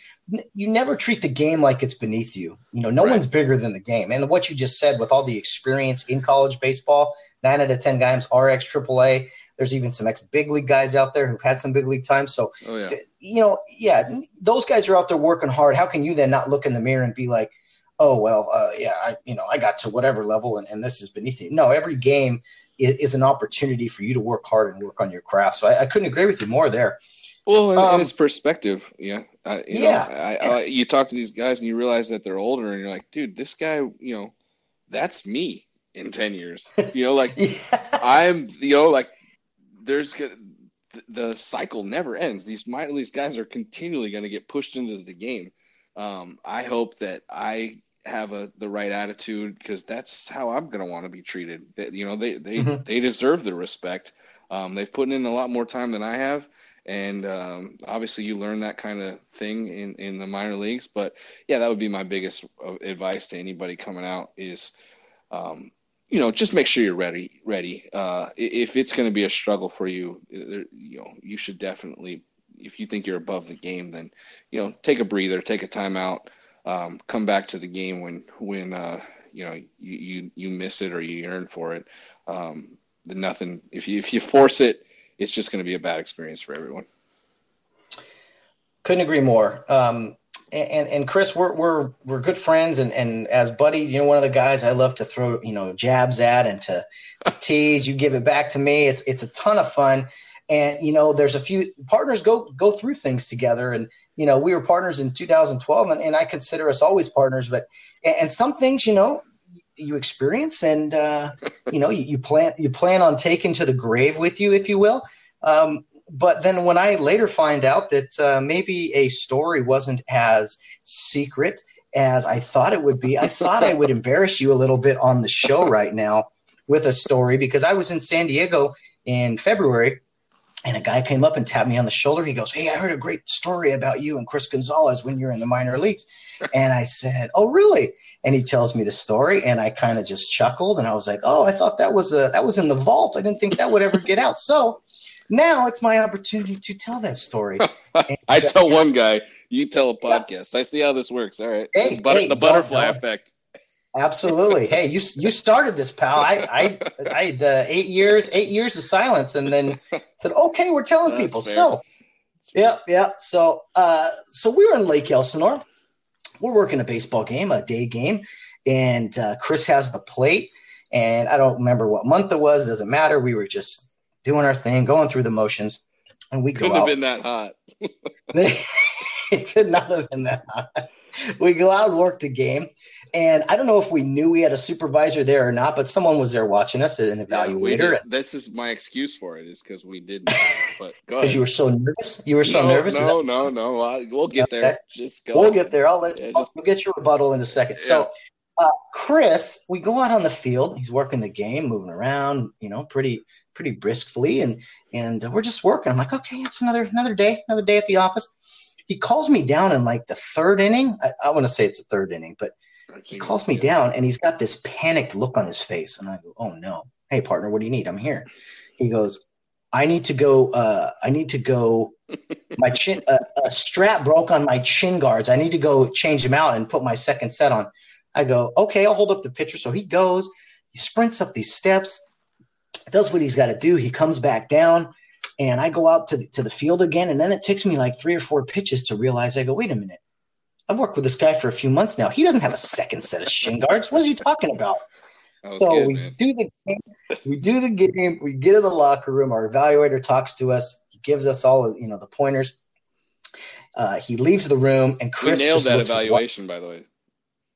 you never treat the game like it's beneath you. You know, no right. one's bigger than the game. And what you just said with all the experience in college baseball, nine out of ten guys are ex AAA. There's even some ex big league guys out there who've had some big league time. So, oh, yeah. you know, yeah, those guys are out there working hard. How can you then not look in the mirror and be like, oh well, uh, yeah, I you know I got to whatever level and, and this is beneath you. No, every game is, is, an opportunity for you to work hard and work on your craft. So I, I couldn't agree with you more there. Well, um, and it's perspective. Yeah, uh, yeah. Know, I, I, you talk to these guys and you realize that they're older, and you're like, dude, this guy, you know, that's me in ten years. You know, like yeah. I'm, you know, like there's the cycle never ends. These minor league guys are continually going to get pushed into the game. Um, I hope that I have a the right attitude because that's how I'm going to want to be treated. That you know they they mm-hmm. they deserve the respect. Um, they've put in a lot more time than I have, and um, obviously you learn that kind of thing in in the minor leagues. But yeah, that would be my biggest uh, advice to anybody coming out is. Um, you know, just make sure you're ready. Ready. Uh, if it's going to be a struggle for you, uh, you know, you should definitely, if you think you're above the game, then, you know, take a breather, take a timeout, um, come back to the game when when uh, you know you, you you miss it or you yearn for it. Um, the nothing if you if you force it, it's just going to be a bad experience for everyone. Couldn't agree more. Um, and, and Chris, we're we're we're good friends, and, and as buddies, you know, one of the guys I love to throw you know jabs at and to, to tease. You give it back to me. It's it's a ton of fun, and you know, there's a few partners go go through things together, and you know, we were partners in 2012, and, and I consider us always partners. But and, and some things, you know, you experience, and uh, you know, you, you, plan you plan on taking to the grave with you, if you will. Um, but then when I later find out that uh, maybe a story wasn't as secret as I thought it would be, I thought I would embarrass you a little bit on the show right now with a story because I was in San Diego in February and a guy came up and tapped me on the shoulder. He goes, Hey, I heard a great story about you and Chris Gonzalez when you're in the minor leagues. And I said, Oh, really? And he tells me the story, and I kind of just chuckled, and I was like, Oh, I thought that was a that was in the vault. I didn't think that would ever get out. So now it's my opportunity to tell that story. I tell one guy, you tell a podcast. Yeah. I see how this works. All right, hey, the, butter, hey, the butterfly effect. Absolutely. Hey, you you started this, pal. I I I uh, eight years eight years of silence, and then said, okay, we're telling That's people. Fair. So, yeah, yeah. So, uh, so we were in Lake Elsinore. We're working a baseball game, a day game, and uh, Chris has the plate. And I don't remember what month it was. Doesn't matter. We were just doing our thing, going through the motions, and we couldn't go have out. been that hot. it could not have been that hot. We go out and work the game, and I don't know if we knew we had a supervisor there or not, but someone was there watching us, an evaluator. Yeah, this is my excuse for it, is because we didn't. But because you were so nervous, you were so no, nervous. No, no, no. I, we'll get there. Okay. Just go. We'll get there. I'll let. Yeah, just, we'll get your rebuttal in a second. Yeah. So, uh, Chris, we go out on the field. He's working the game, moving around. You know, pretty pretty briskly, and and we're just working. I'm like, okay, it's another another day, another day at the office. He calls me down in like the third inning. I, I want to say it's the third inning, but he calls me down and he's got this panicked look on his face. And I go, Oh no. Hey partner, what do you need? I'm here. He goes, I need to go, uh, I need to go, my chin, uh, a strap broke on my chin guards. I need to go change them out and put my second set on. I go, okay, I'll hold up the picture. So he goes, he sprints up these steps, does what he's got to do. He comes back down and I go out to the, to the field again. And then it takes me like three or four pitches to realize I go, wait a minute. I've worked with this guy for a few months now. He doesn't have a second set of shin guards. What is he talking about? So good, we man. do the game, we do the game, we get in the locker room. Our evaluator talks to us. He gives us all you know the pointers. Uh, he leaves the room, and Chris we nailed that evaluation, by the way.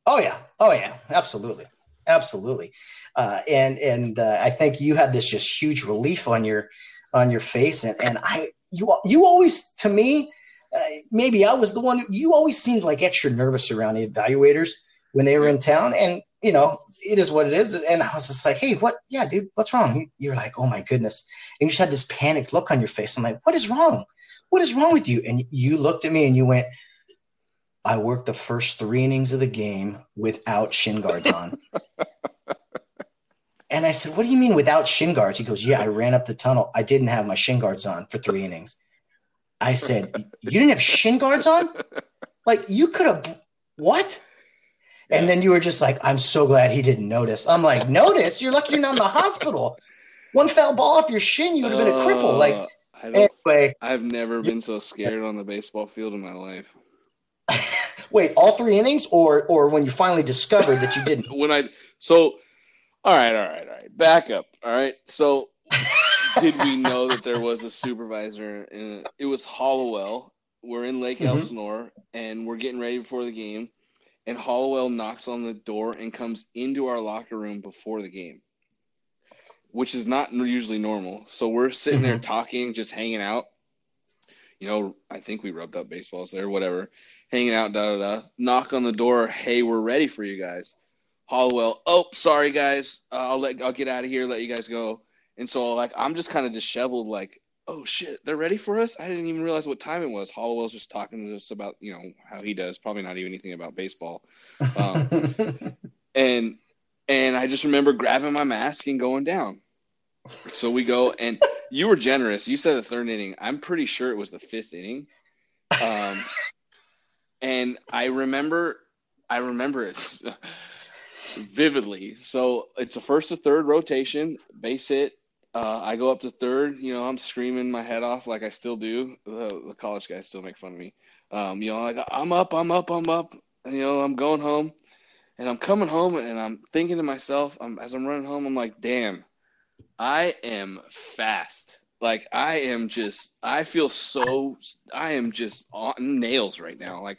Oh yeah, oh yeah, absolutely, absolutely. Uh, and and uh, I think you had this just huge relief on your on your face, and and I you you always to me uh, maybe I was the one. You always seemed like extra nervous around the evaluators when they were in town, and you know it is what it is. And I was just like, "Hey, what? Yeah, dude, what's wrong?" You're like, "Oh my goodness!" And you just had this panicked look on your face. I'm like, "What is wrong? What is wrong with you?" And you looked at me and you went, "I worked the first three innings of the game without shin guards on." and I said, "What do you mean without shin guards?" He goes, "Yeah, I ran up the tunnel. I didn't have my shin guards on for three innings." I said, You didn't have shin guards on? Like, you could have, what? And then you were just like, I'm so glad he didn't notice. I'm like, Notice? You're lucky you're not in the hospital. One foul ball off your shin, you would have been a cripple. Like, uh, anyway. I've never been so scared on the baseball field in my life. Wait, all three innings, or or when you finally discovered that you didn't? when I so, all right, all right, all right. Back up. All right. So did we know that there was a supervisor? And it was Hollowell. We're in Lake mm-hmm. Elsinore, and we're getting ready before the game. And Hollowell knocks on the door and comes into our locker room before the game, which is not usually normal. So we're sitting mm-hmm. there talking, just hanging out. You know, I think we rubbed up baseballs there, whatever. Hanging out, da da da. Knock on the door. Hey, we're ready for you guys. Hollowell. Oh, sorry guys. Uh, I'll let I'll get out of here. Let you guys go. And so like I'm just kind of disheveled, like, oh shit, they're ready for us. I didn't even realize what time it was. Hollowell's just talking to us about you know how he does, probably not even anything about baseball. Um, and and I just remember grabbing my mask and going down. So we go, and you were generous. You said the third inning. I'm pretty sure it was the fifth inning. Um, and I remember, I remember it vividly. So it's a first to third rotation, base hit, uh, I go up to third. You know, I'm screaming my head off like I still do. The, the college guys still make fun of me. Um, you know, like I'm up, I'm up, I'm up. And, you know, I'm going home, and I'm coming home, and I'm thinking to myself, I'm, as I'm running home, I'm like, damn, I am fast. Like I am just, I feel so, I am just on nails right now. Like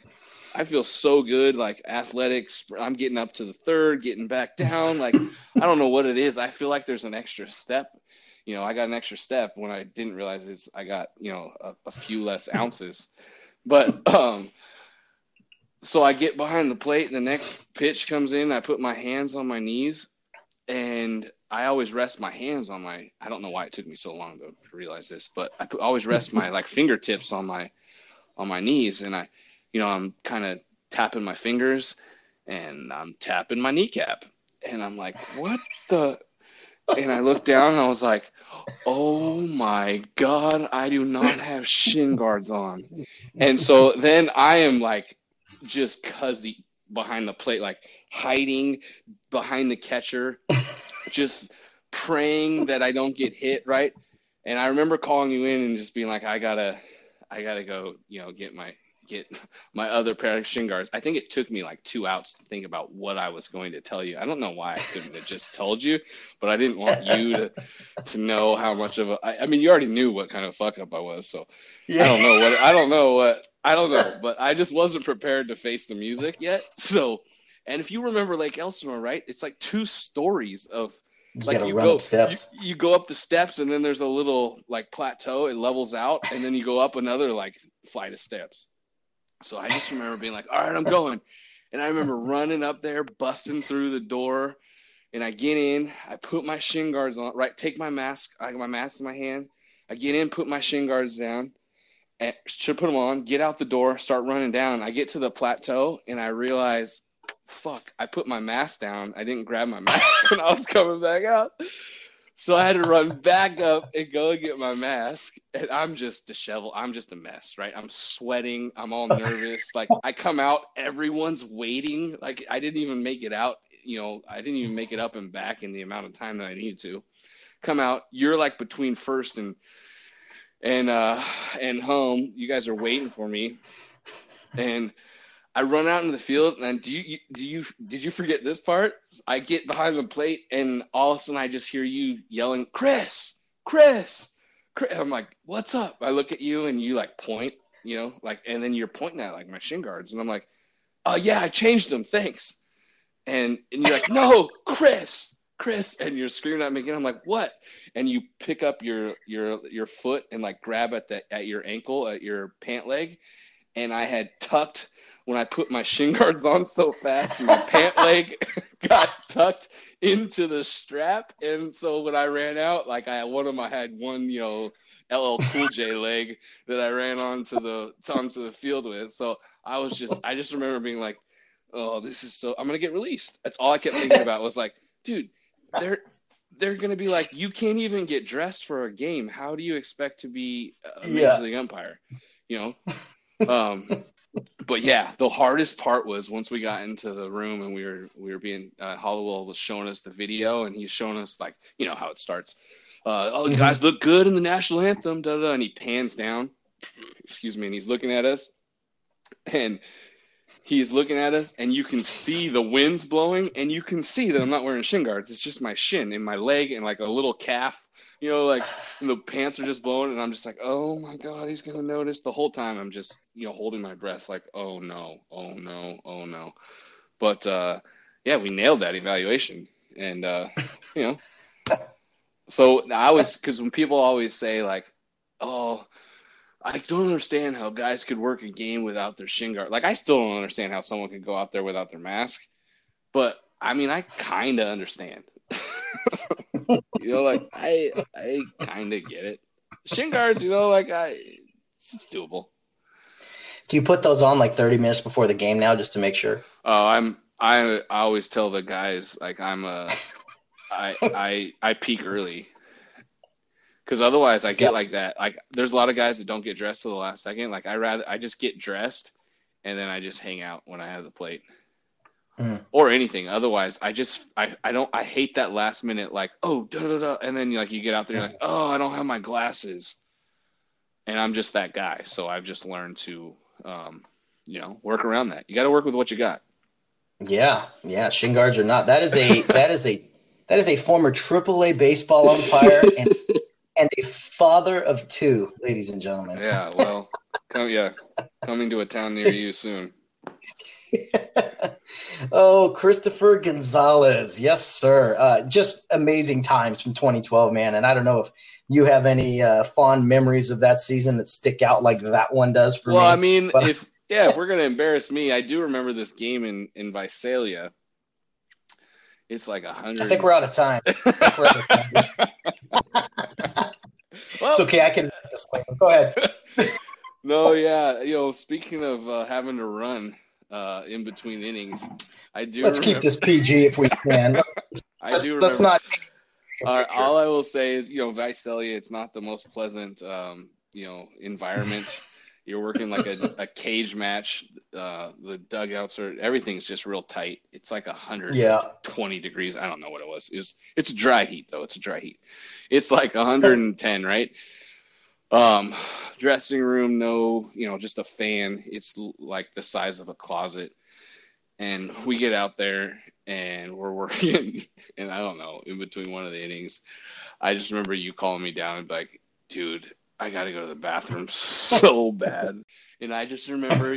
I feel so good. Like athletics, I'm getting up to the third, getting back down. Like I don't know what it is. I feel like there's an extra step you know, I got an extra step when I didn't realize it's I got, you know, a, a few less ounces. But um so I get behind the plate and the next pitch comes in, I put my hands on my knees and I always rest my hands on my. I don't know why it took me so long to realize this, but I always rest my like fingertips on my on my knees, and I, you know, I'm kind of tapping my fingers, and I'm tapping my kneecap, and I'm like, what the? And I looked down, and I was like, oh my god, I do not have shin guards on, and so then I am like, just cuzzy behind the plate, like hiding behind the catcher, just praying that I don't get hit, right? And I remember calling you in and just being like, I gotta, I gotta go, you know, get my get my other pair of shin guards. I think it took me like two outs to think about what I was going to tell you. I don't know why I couldn't have just told you, but I didn't want you to to know how much of a. I, I mean, you already knew what kind of fuck up I was, so yeah. I don't know what I don't know what I don't know, but I just wasn't prepared to face the music yet. So, and if you remember Lake Elsinore, right? It's like two stories of you like you go steps. You, you, go up the steps, and then there's a little like plateau. It levels out, and then you go up another like flight of steps. So I just remember being like, "All right, I'm going," and I remember running up there, busting through the door, and I get in. I put my shin guards on. Right, take my mask. I got my mask in my hand. I get in, put my shin guards down. And should put them on. Get out the door, start running down. I get to the plateau, and I realize fuck, I put my mask down. I didn't grab my mask when I was coming back out. So I had to run back up and go and get my mask. And I'm just disheveled. I'm just a mess, right? I'm sweating. I'm all nervous. like I come out, everyone's waiting. Like I didn't even make it out. You know, I didn't even make it up and back in the amount of time that I needed to. Come out. You're like between first and and uh and home. You guys are waiting for me. And I run out into the field, and do you do you did you forget this part? I get behind the plate, and all of a sudden I just hear you yelling, "Chris, Chris, Chris!" I'm like, "What's up?" I look at you, and you like point, you know, like, and then you're pointing at like my shin guards, and I'm like, "Oh yeah, I changed them, thanks." And and you're like, "No, Chris, Chris," and you're screaming at me again. I'm like, "What?" And you pick up your your your foot and like grab at the at your ankle at your pant leg, and I had tucked when I put my shin guards on so fast, my pant leg got tucked into the strap, and so when I ran out, like I had one of them, I had one, you know, LL Cool J leg that I ran onto the onto the field with. So I was just, I just remember being like, "Oh, this is so." I'm gonna get released. That's all I kept thinking about was like, dude, they're they're gonna be like, you can't even get dressed for a game. How do you expect to be a major yeah. league umpire? You know. Um, but yeah, the hardest part was once we got into the room and we were we were being uh, Hollowell was showing us the video and he's showing us like you know how it starts. Uh, oh, you mm-hmm. guys look good in the national anthem, da, da, and he pans down. Excuse me, and he's looking at us, and he's looking at us, and you can see the winds blowing, and you can see that I'm not wearing shin guards. It's just my shin and my leg and like a little calf you know, like the pants are just blowing, and I'm just like, oh my god, he's gonna notice. The whole time, I'm just you know holding my breath, like, oh no, oh no, oh no. But uh, yeah, we nailed that evaluation, and uh, you know, so I was because when people always say like, oh. I don't understand how guys could work a game without their shin guard. Like I still don't understand how someone could go out there without their mask. But I mean, I kind of understand. you know, like I I kind of get it. Shin guards, you know, like I it's doable. Do you put those on like 30 minutes before the game now just to make sure? Oh, I'm I I always tell the guys like I'm a I I I peak early. Cuz otherwise I get yep. like that. Like there's a lot of guys that don't get dressed till the last second. Like I rather I just get dressed and then I just hang out when I have the plate mm. or anything. Otherwise, I just I, I don't I hate that last minute like oh da da da, and then like you get out there like oh I don't have my glasses, and I'm just that guy. So I've just learned to um, you know work around that. You got to work with what you got. Yeah, yeah. Shin guards are not. That is a that is a that is a former AAA baseball umpire and and a father of two, ladies and gentlemen. Yeah, well, come, yeah, coming to a town near you soon. oh, Christopher Gonzalez. Yes, sir. Uh, just amazing times from 2012, man. And I don't know if you have any uh, fond memories of that season that stick out like that one does for well, me. Well, I mean, but... if yeah, if we're gonna embarrass me, I do remember this game in in Visalia. It's like a hundred. I think we're out of time. well, it's okay. I can Go ahead. no, yeah. You know, speaking of uh, having to run uh, in between innings, I do. Let's remember... keep this PG if we can. I let's, do. Remember... Let's not. Uh, all I will say is, you know, Visalia, it's not the most pleasant, um, you know, environment. You're working like a, a cage match. Uh, the dugouts are everything's just real tight. It's like a hundred yeah. twenty degrees. I don't know what it was. It was it's dry heat though. It's a dry heat. It's like 110, right? Um, dressing room, no, you know, just a fan. It's like the size of a closet. And we get out there and we're working, and I don't know, in between one of the innings, I just remember you calling me down and like, dude, I got to go to the bathroom so bad. And I just remember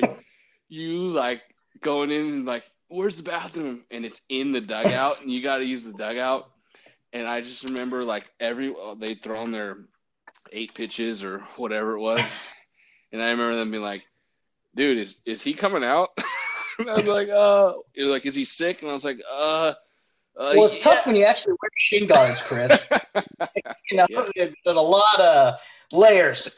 you like going in and like, where's the bathroom? And it's in the dugout, and you got to use the dugout. And I just remember like every they thrown their eight pitches or whatever it was, and I remember them being like, "Dude, is is he coming out?" and I was like, "Uh," you're like, "Is he sick?" And I was like, "Uh." Uh, well, it's yeah. tough when you actually wear shin guards, Chris. you know, yeah. there's a lot of layers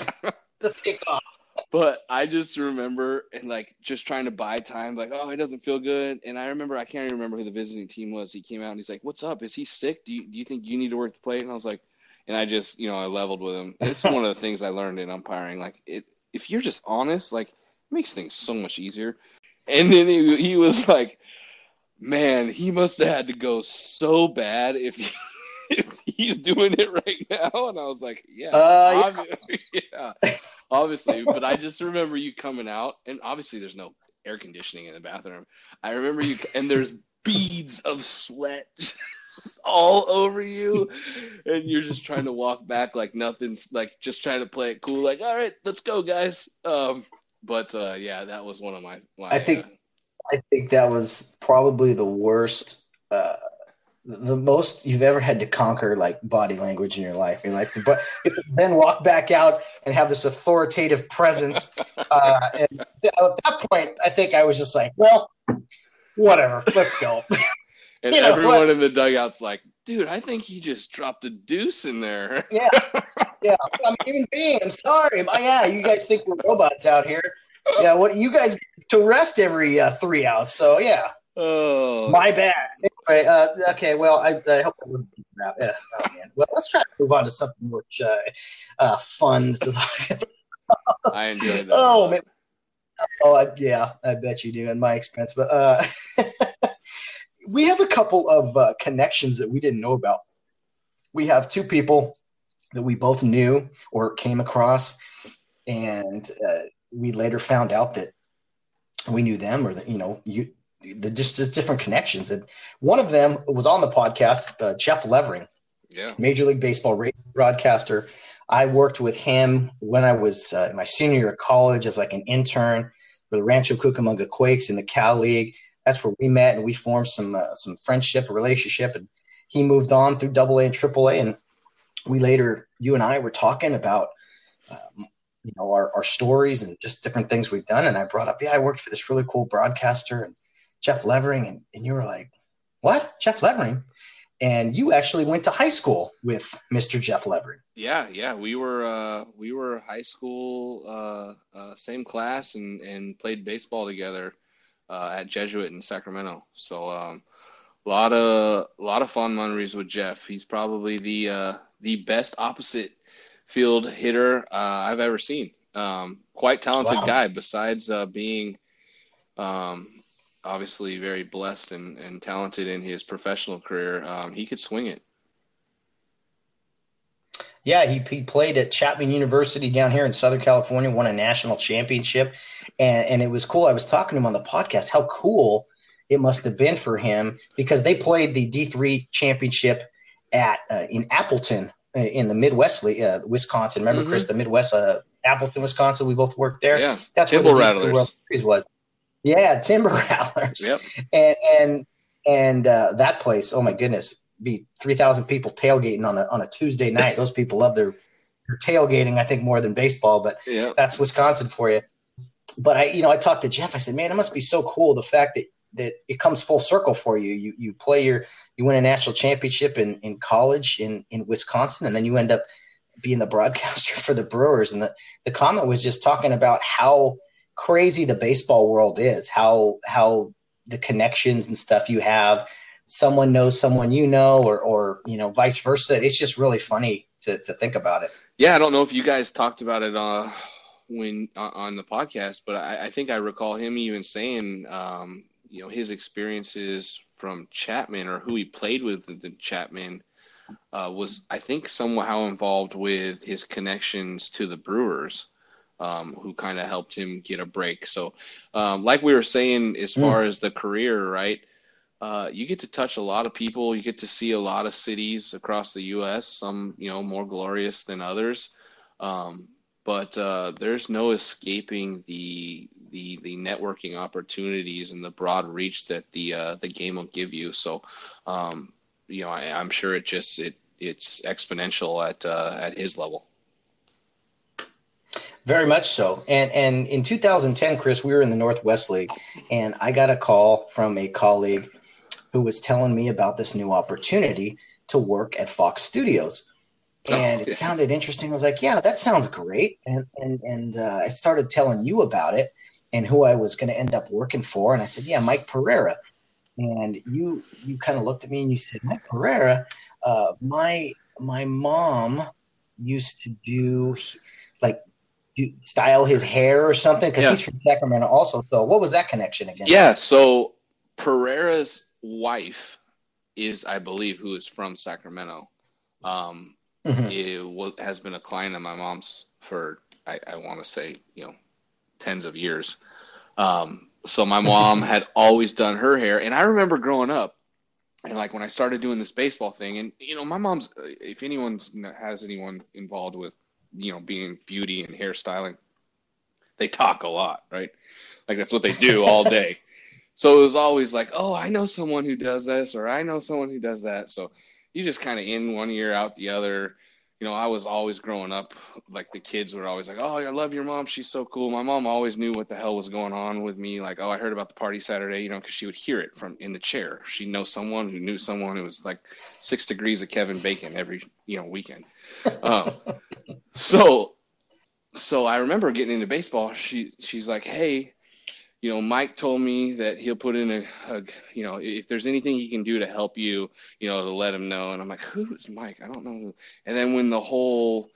to take off. But I just remember and like just trying to buy time, like, oh, he doesn't feel good. And I remember I can't even remember who the visiting team was. He came out and he's like, "What's up? Is he sick? Do you do you think you need to work the plate?" And I was like, and I just you know I leveled with him. It's one of the things I learned in umpiring. Like it, if you're just honest, like it makes things so much easier. And then he he was like, man, he must have had to go so bad if, he, if he's doing it right now. And I was like, yeah, uh, obviously, yeah. yeah, obviously. But I just remember you coming out, and obviously there's no air conditioning in the bathroom. I remember you, and there's beads of sweat all over you. And you're just trying to walk back like nothing's like just trying to play it cool like all right let's go guys. Um but uh yeah that was one of my, my i think uh, i think that was probably the worst uh the most you've ever had to conquer like body language in your life. In life but then walk back out and have this authoritative presence uh and at that point i think i was just like well whatever let's go and you know, everyone what? in the dugout's like, dude, I think he just dropped a deuce in there. Yeah, yeah. I'm a human being. I'm sorry. Yeah, you guys think we're robots out here? Yeah, what you guys to rest every uh, three outs. So yeah. Oh, my bad. Anyway, uh, okay. Well, I, I hope I wouldn't that. Yeah. Oh man. Well, let's try to move on to something more uh, uh, fun. I enjoyed that. Oh man. Oh I, yeah, I bet you do, in my expense. But uh, we have a couple of uh, connections that we didn't know about. We have two people that we both knew or came across, and uh, we later found out that we knew them or that you know you the just, just different connections. And one of them was on the podcast, uh, Jeff Levering, yeah, Major League Baseball radio broadcaster. I worked with him when I was uh, in my senior year of college as like an intern for the Rancho Cucamonga Quakes in the Cal League that's where we met and we formed some uh, some friendship, a relationship, and he moved on through Double A AA and Triple A, and we later, you and I were talking about. Um, you know our, our stories and just different things we've done and i brought up yeah i worked for this really cool broadcaster and jeff levering and, and you were like what jeff levering and you actually went to high school with Mr. Jeff Levering. Yeah, yeah, we were uh, we were high school, uh, uh, same class, and and played baseball together uh, at Jesuit in Sacramento. So um, a lot of a lot of fun memories with Jeff. He's probably the uh, the best opposite field hitter uh, I've ever seen. Um, quite talented wow. guy. Besides uh, being um, obviously very blessed and, and talented in his professional career, um, he could swing it. Yeah, he, he played at Chapman University down here in Southern California, won a national championship. And, and it was cool. I was talking to him on the podcast how cool it must have been for him because they played the D3 championship at uh, in Appleton uh, in the Midwest, uh, Wisconsin. Remember, mm-hmm. Chris, the Midwest, uh, Appleton, Wisconsin. We both worked there. Yeah, that's where the D3 World Series was. Yeah, Timber Rattlers. Yep. And and and uh, that place. Oh my goodness, be three thousand people tailgating on a on a Tuesday night. Those people love their, their tailgating, I think, more than baseball. But yeah. that's Wisconsin for you. But I, you know, I talked to Jeff. I said, man, it must be so cool the fact that that it comes full circle for you. You you play your you win a national championship in, in college in, in Wisconsin, and then you end up being the broadcaster for the Brewers. And the, the comment was just talking about how crazy the baseball world is, how how the connections and stuff you have. Someone knows someone you know, or or you know, vice versa. It's just really funny to, to think about it. Yeah, I don't know if you guys talked about it uh, when uh, on the podcast, but I, I, think I recall him even saying, um, you know, his experiences from Chapman or who he played with the Chapman uh, was, I think, somehow involved with his connections to the Brewers. Um, who kind of helped him get a break. So, um, like we were saying, as hmm. far as the career, right? Uh, you get to touch a lot of people. You get to see a lot of cities across the U.S. Some, you know, more glorious than others. Um, but uh, there's no escaping the the the networking opportunities and the broad reach that the uh, the game will give you. So, um, you know, I, am sure it just it it's exponential at uh, at his level. Very much so. And and in 2010, Chris, we were in the Northwest League, and I got a call from a colleague who was telling me about this new opportunity to work at Fox Studios. Oh, and oh, it sounded interesting. I was like, "Yeah, that sounds great." And and and uh, I started telling you about it and who I was going to end up working for. And I said, "Yeah, Mike Pereira." And you you kind of looked at me and you said, "Mike Pereira, uh, my my mom used to do like style his hair or something because yeah. he's from Sacramento also. So what was that connection again? Yeah, so Pereira's wife is, I believe, who is from Sacramento. Um, mm-hmm. It was, has been a client of my mom's for I, I want to say you know tens of years. Um, so my mom had always done her hair, and I remember growing up, and like when I started doing this baseball thing, and you know my mom's if anyone has anyone involved with you know being beauty and hairstyling, they talk a lot, right? Like that's what they do all day. So it was always like, oh, I know someone who does this, or I know someone who does that. So you just kind of in one ear, out the other. You know, I was always growing up, like the kids were always like, oh, I love your mom. She's so cool. My mom always knew what the hell was going on with me. Like, oh, I heard about the party Saturday, you know, because she would hear it from in the chair. She knows someone who knew someone who was like six degrees of Kevin Bacon every, you know, weekend. Um, so, so I remember getting into baseball. She, she's like, hey, you know, Mike told me that he'll put in a, a, you know, if there's anything he can do to help you, you know, to let him know. And I'm like, who is Mike? I don't know. And then when the whole,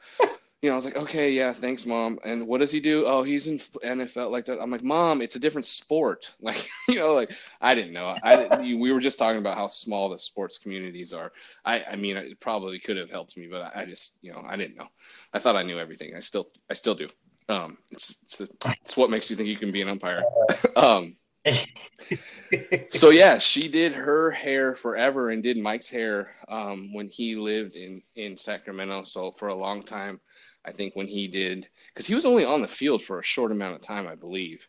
you know, I was like, okay, yeah, thanks, mom. And what does he do? Oh, he's in NFL like that. I'm like, mom, it's a different sport. Like, you know, like I didn't know. I we were just talking about how small the sports communities are. I, I mean, it probably could have helped me, but I, I just, you know, I didn't know. I thought I knew everything. I still, I still do. Um, it's, it's, it's what makes you think you can be an umpire. um, so yeah, she did her hair forever and did Mike's hair um, when he lived in in Sacramento. So for a long time, I think when he did, because he was only on the field for a short amount of time, I believe,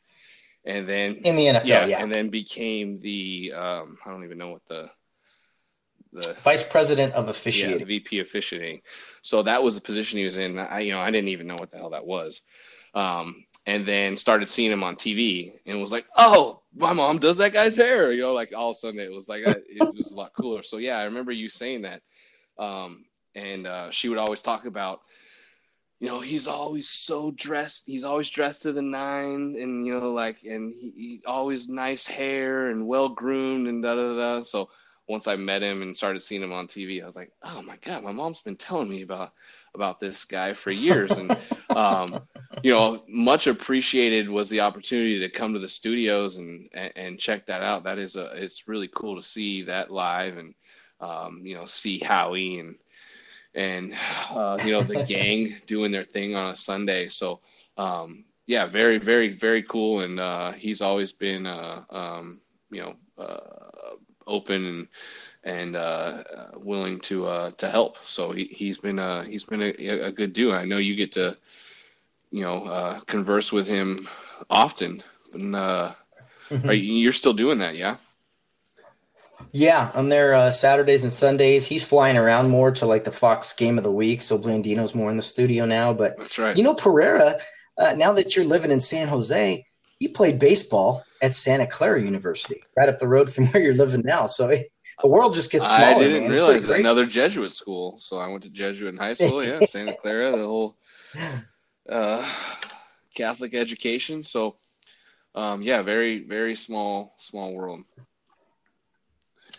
and then in the NFL, yeah, yeah. and then became the um, I don't even know what the the vice president of officiating, yeah, the VP officiating. So that was the position he was in. I, you know, I didn't even know what the hell that was. Um, and then started seeing him on TV and was like, oh, my mom does that guy's hair. You know, like all of a sudden it was like, it was a lot cooler. So yeah, I remember you saying that. Um, and uh, she would always talk about, you know, he's always so dressed. He's always dressed to the nine, and you know, like, and he, he always nice hair and well groomed and da da da. So once I met him and started seeing him on TV, I was like, oh my god, my mom's been telling me about about this guy for years, and um, you know, much appreciated was the opportunity to come to the studios and, and, and check that out. That is a it's really cool to see that live and um, you know see Howie and and uh, you know the gang doing their thing on a Sunday. So um, yeah, very very very cool, and uh, he's always been uh, um, you know uh, open and and uh, willing to uh, to help. So he, he's been uh, he's been a, a good dude. I know you get to you know uh, converse with him often. And, uh, you, you're still doing that, yeah? Yeah, I'm there uh, Saturdays and Sundays. He's flying around more to like the Fox Game of the Week, so Blandino's more in the studio now. But that's right. You know, Pereira. Uh, now that you're living in San Jose, he played baseball at Santa Clara University, right up the road from where you're living now. So it, the world just gets smaller. I didn't man. realize another Jesuit school. So I went to Jesuit in high school. Yeah, Santa Clara, the whole uh, Catholic education. So um, yeah, very very small small world.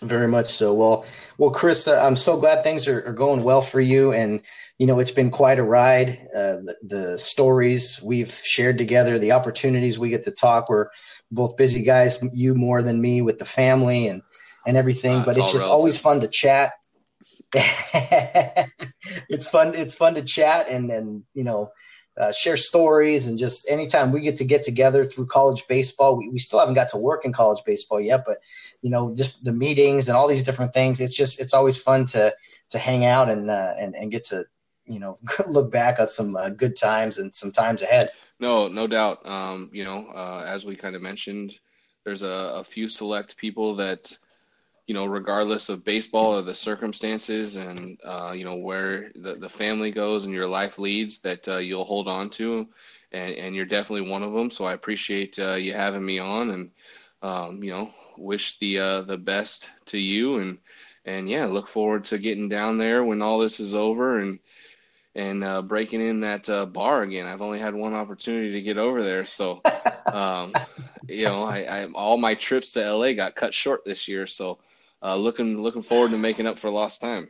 Very much so. Well, well, Chris, uh, I'm so glad things are, are, going well for you, and you know it's been quite a ride. Uh, the, the, stories we've shared together, the opportunities we get to talk. We're both busy guys. You more than me with the family and and everything, uh, but it's just relative. always fun to chat. it's fun. It's fun to chat and and you know uh, share stories and just anytime we get to get together through college baseball we, we still haven't got to work in college baseball yet but you know just the meetings and all these different things it's just it's always fun to to hang out and uh, and, and get to you know look back at some uh, good times and some times ahead. No no doubt. Um, you know uh, as we kind of mentioned there's a, a few select people that you know, regardless of baseball or the circumstances and, uh, you know, where the, the family goes and your life leads that uh, you'll hold on to. And, and you're definitely one of them. So I appreciate uh, you having me on and, um, you know, wish the, uh, the best to you. And, and yeah, look forward to getting down there when all this is over and, and uh, breaking in that uh, bar again. I've only had one opportunity to get over there, so um, you know, I, I, all my trips to LA got cut short this year. So uh, looking looking forward to making up for lost time.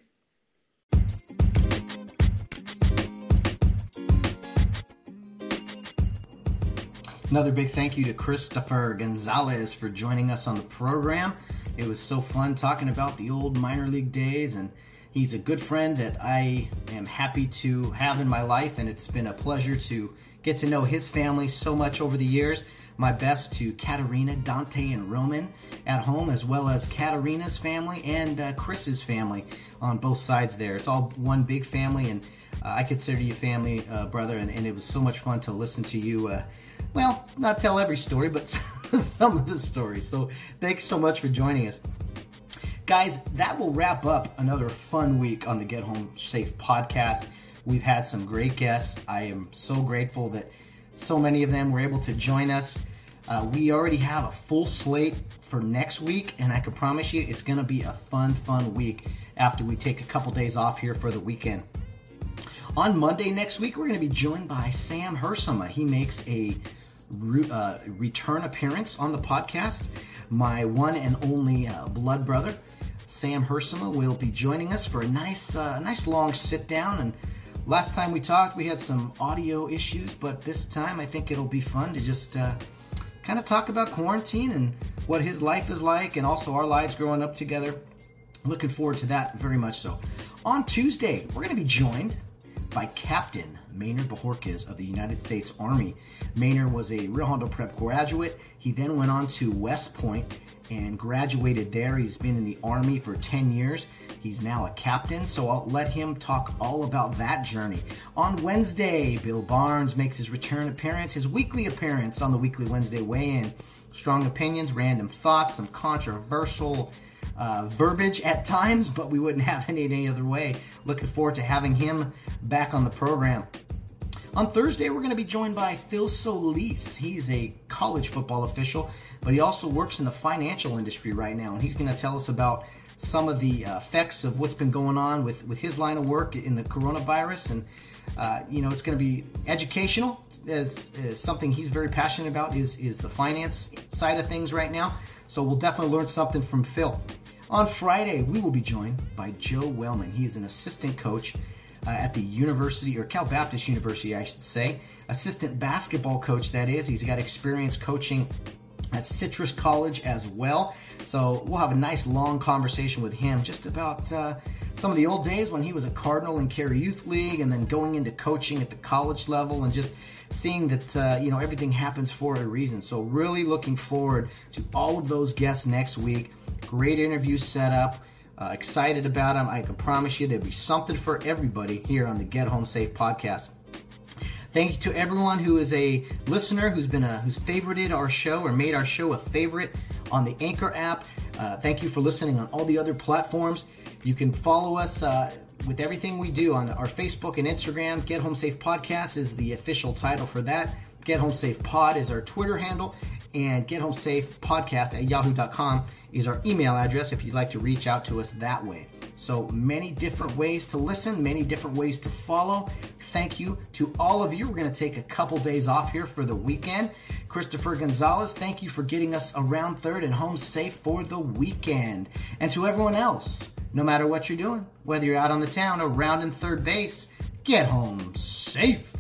Another big thank you to Christopher Gonzalez for joining us on the program. It was so fun talking about the old minor league days, and he's a good friend that I am happy to have in my life, and it's been a pleasure to get to know his family so much over the years my best to Katarina, Dante, and Roman at home, as well as Katarina's family and uh, Chris's family on both sides there. It's all one big family, and uh, I consider you family, uh, brother, and, and, it was so much fun to listen to you. Uh, well, not tell every story, but some of the stories. So thanks so much for joining us. Guys, that will wrap up another fun week on the Get Home Safe podcast. We've had some great guests. I am so grateful that so many of them were able to join us. Uh, we already have a full slate for next week, and I can promise you it's going to be a fun, fun week after we take a couple days off here for the weekend. On Monday next week, we're going to be joined by Sam Hersema. He makes a re- uh, return appearance on the podcast. My one and only uh, blood brother, Sam Hersema, will be joining us for a nice, uh, nice long sit down and Last time we talked, we had some audio issues, but this time I think it'll be fun to just uh, kind of talk about quarantine and what his life is like, and also our lives growing up together. Looking forward to that very much so. On Tuesday, we're going to be joined by Captain Maynard Bojorquez of the United States Army. Maynard was a Rio Hondo Prep graduate. He then went on to West Point and graduated there. He's been in the Army for 10 years. He's now a captain, so I'll let him talk all about that journey. On Wednesday, Bill Barnes makes his return appearance, his weekly appearance on the weekly Wednesday weigh in. Strong opinions, random thoughts, some controversial uh, verbiage at times, but we wouldn't have any any other way. Looking forward to having him back on the program. On Thursday, we're going to be joined by Phil Solis. He's a college football official, but he also works in the financial industry right now, and he's going to tell us about some of the uh, effects of what's been going on with, with his line of work in the coronavirus. And, uh, you know, it's going to be educational as, as, something he's very passionate about is, is the finance side of things right now. So we'll definitely learn something from Phil. On Friday, we will be joined by Joe Wellman. He is an assistant coach uh, at the University, or Cal Baptist University, I should say. Assistant basketball coach, that is. He's got experience coaching at Citrus College as well. So we'll have a nice long conversation with him just about uh, some of the old days when he was a Cardinal in Cary Youth League and then going into coaching at the college level and just seeing that uh, you know everything happens for a reason. So really looking forward to all of those guests next week. Great interview set up. Uh, excited about them. I can promise you there'll be something for everybody here on the Get Home Safe podcast. Thank you to everyone who is a listener who's been a who's favorited our show or made our show a favorite on the Anchor app. Uh, thank you for listening on all the other platforms. You can follow us uh, with everything we do on our Facebook and Instagram. Get Home Safe Podcast is the official title for that. Get Home Safe Pod is our Twitter handle, and Get Home Safe Podcast at yahoo.com is our email address if you'd like to reach out to us that way. So many different ways to listen, many different ways to follow. Thank you to all of you. We're going to take a couple days off here for the weekend. Christopher Gonzalez, thank you for getting us around third and home safe for the weekend. And to everyone else, no matter what you're doing, whether you're out on the town or round in third base, get home safe.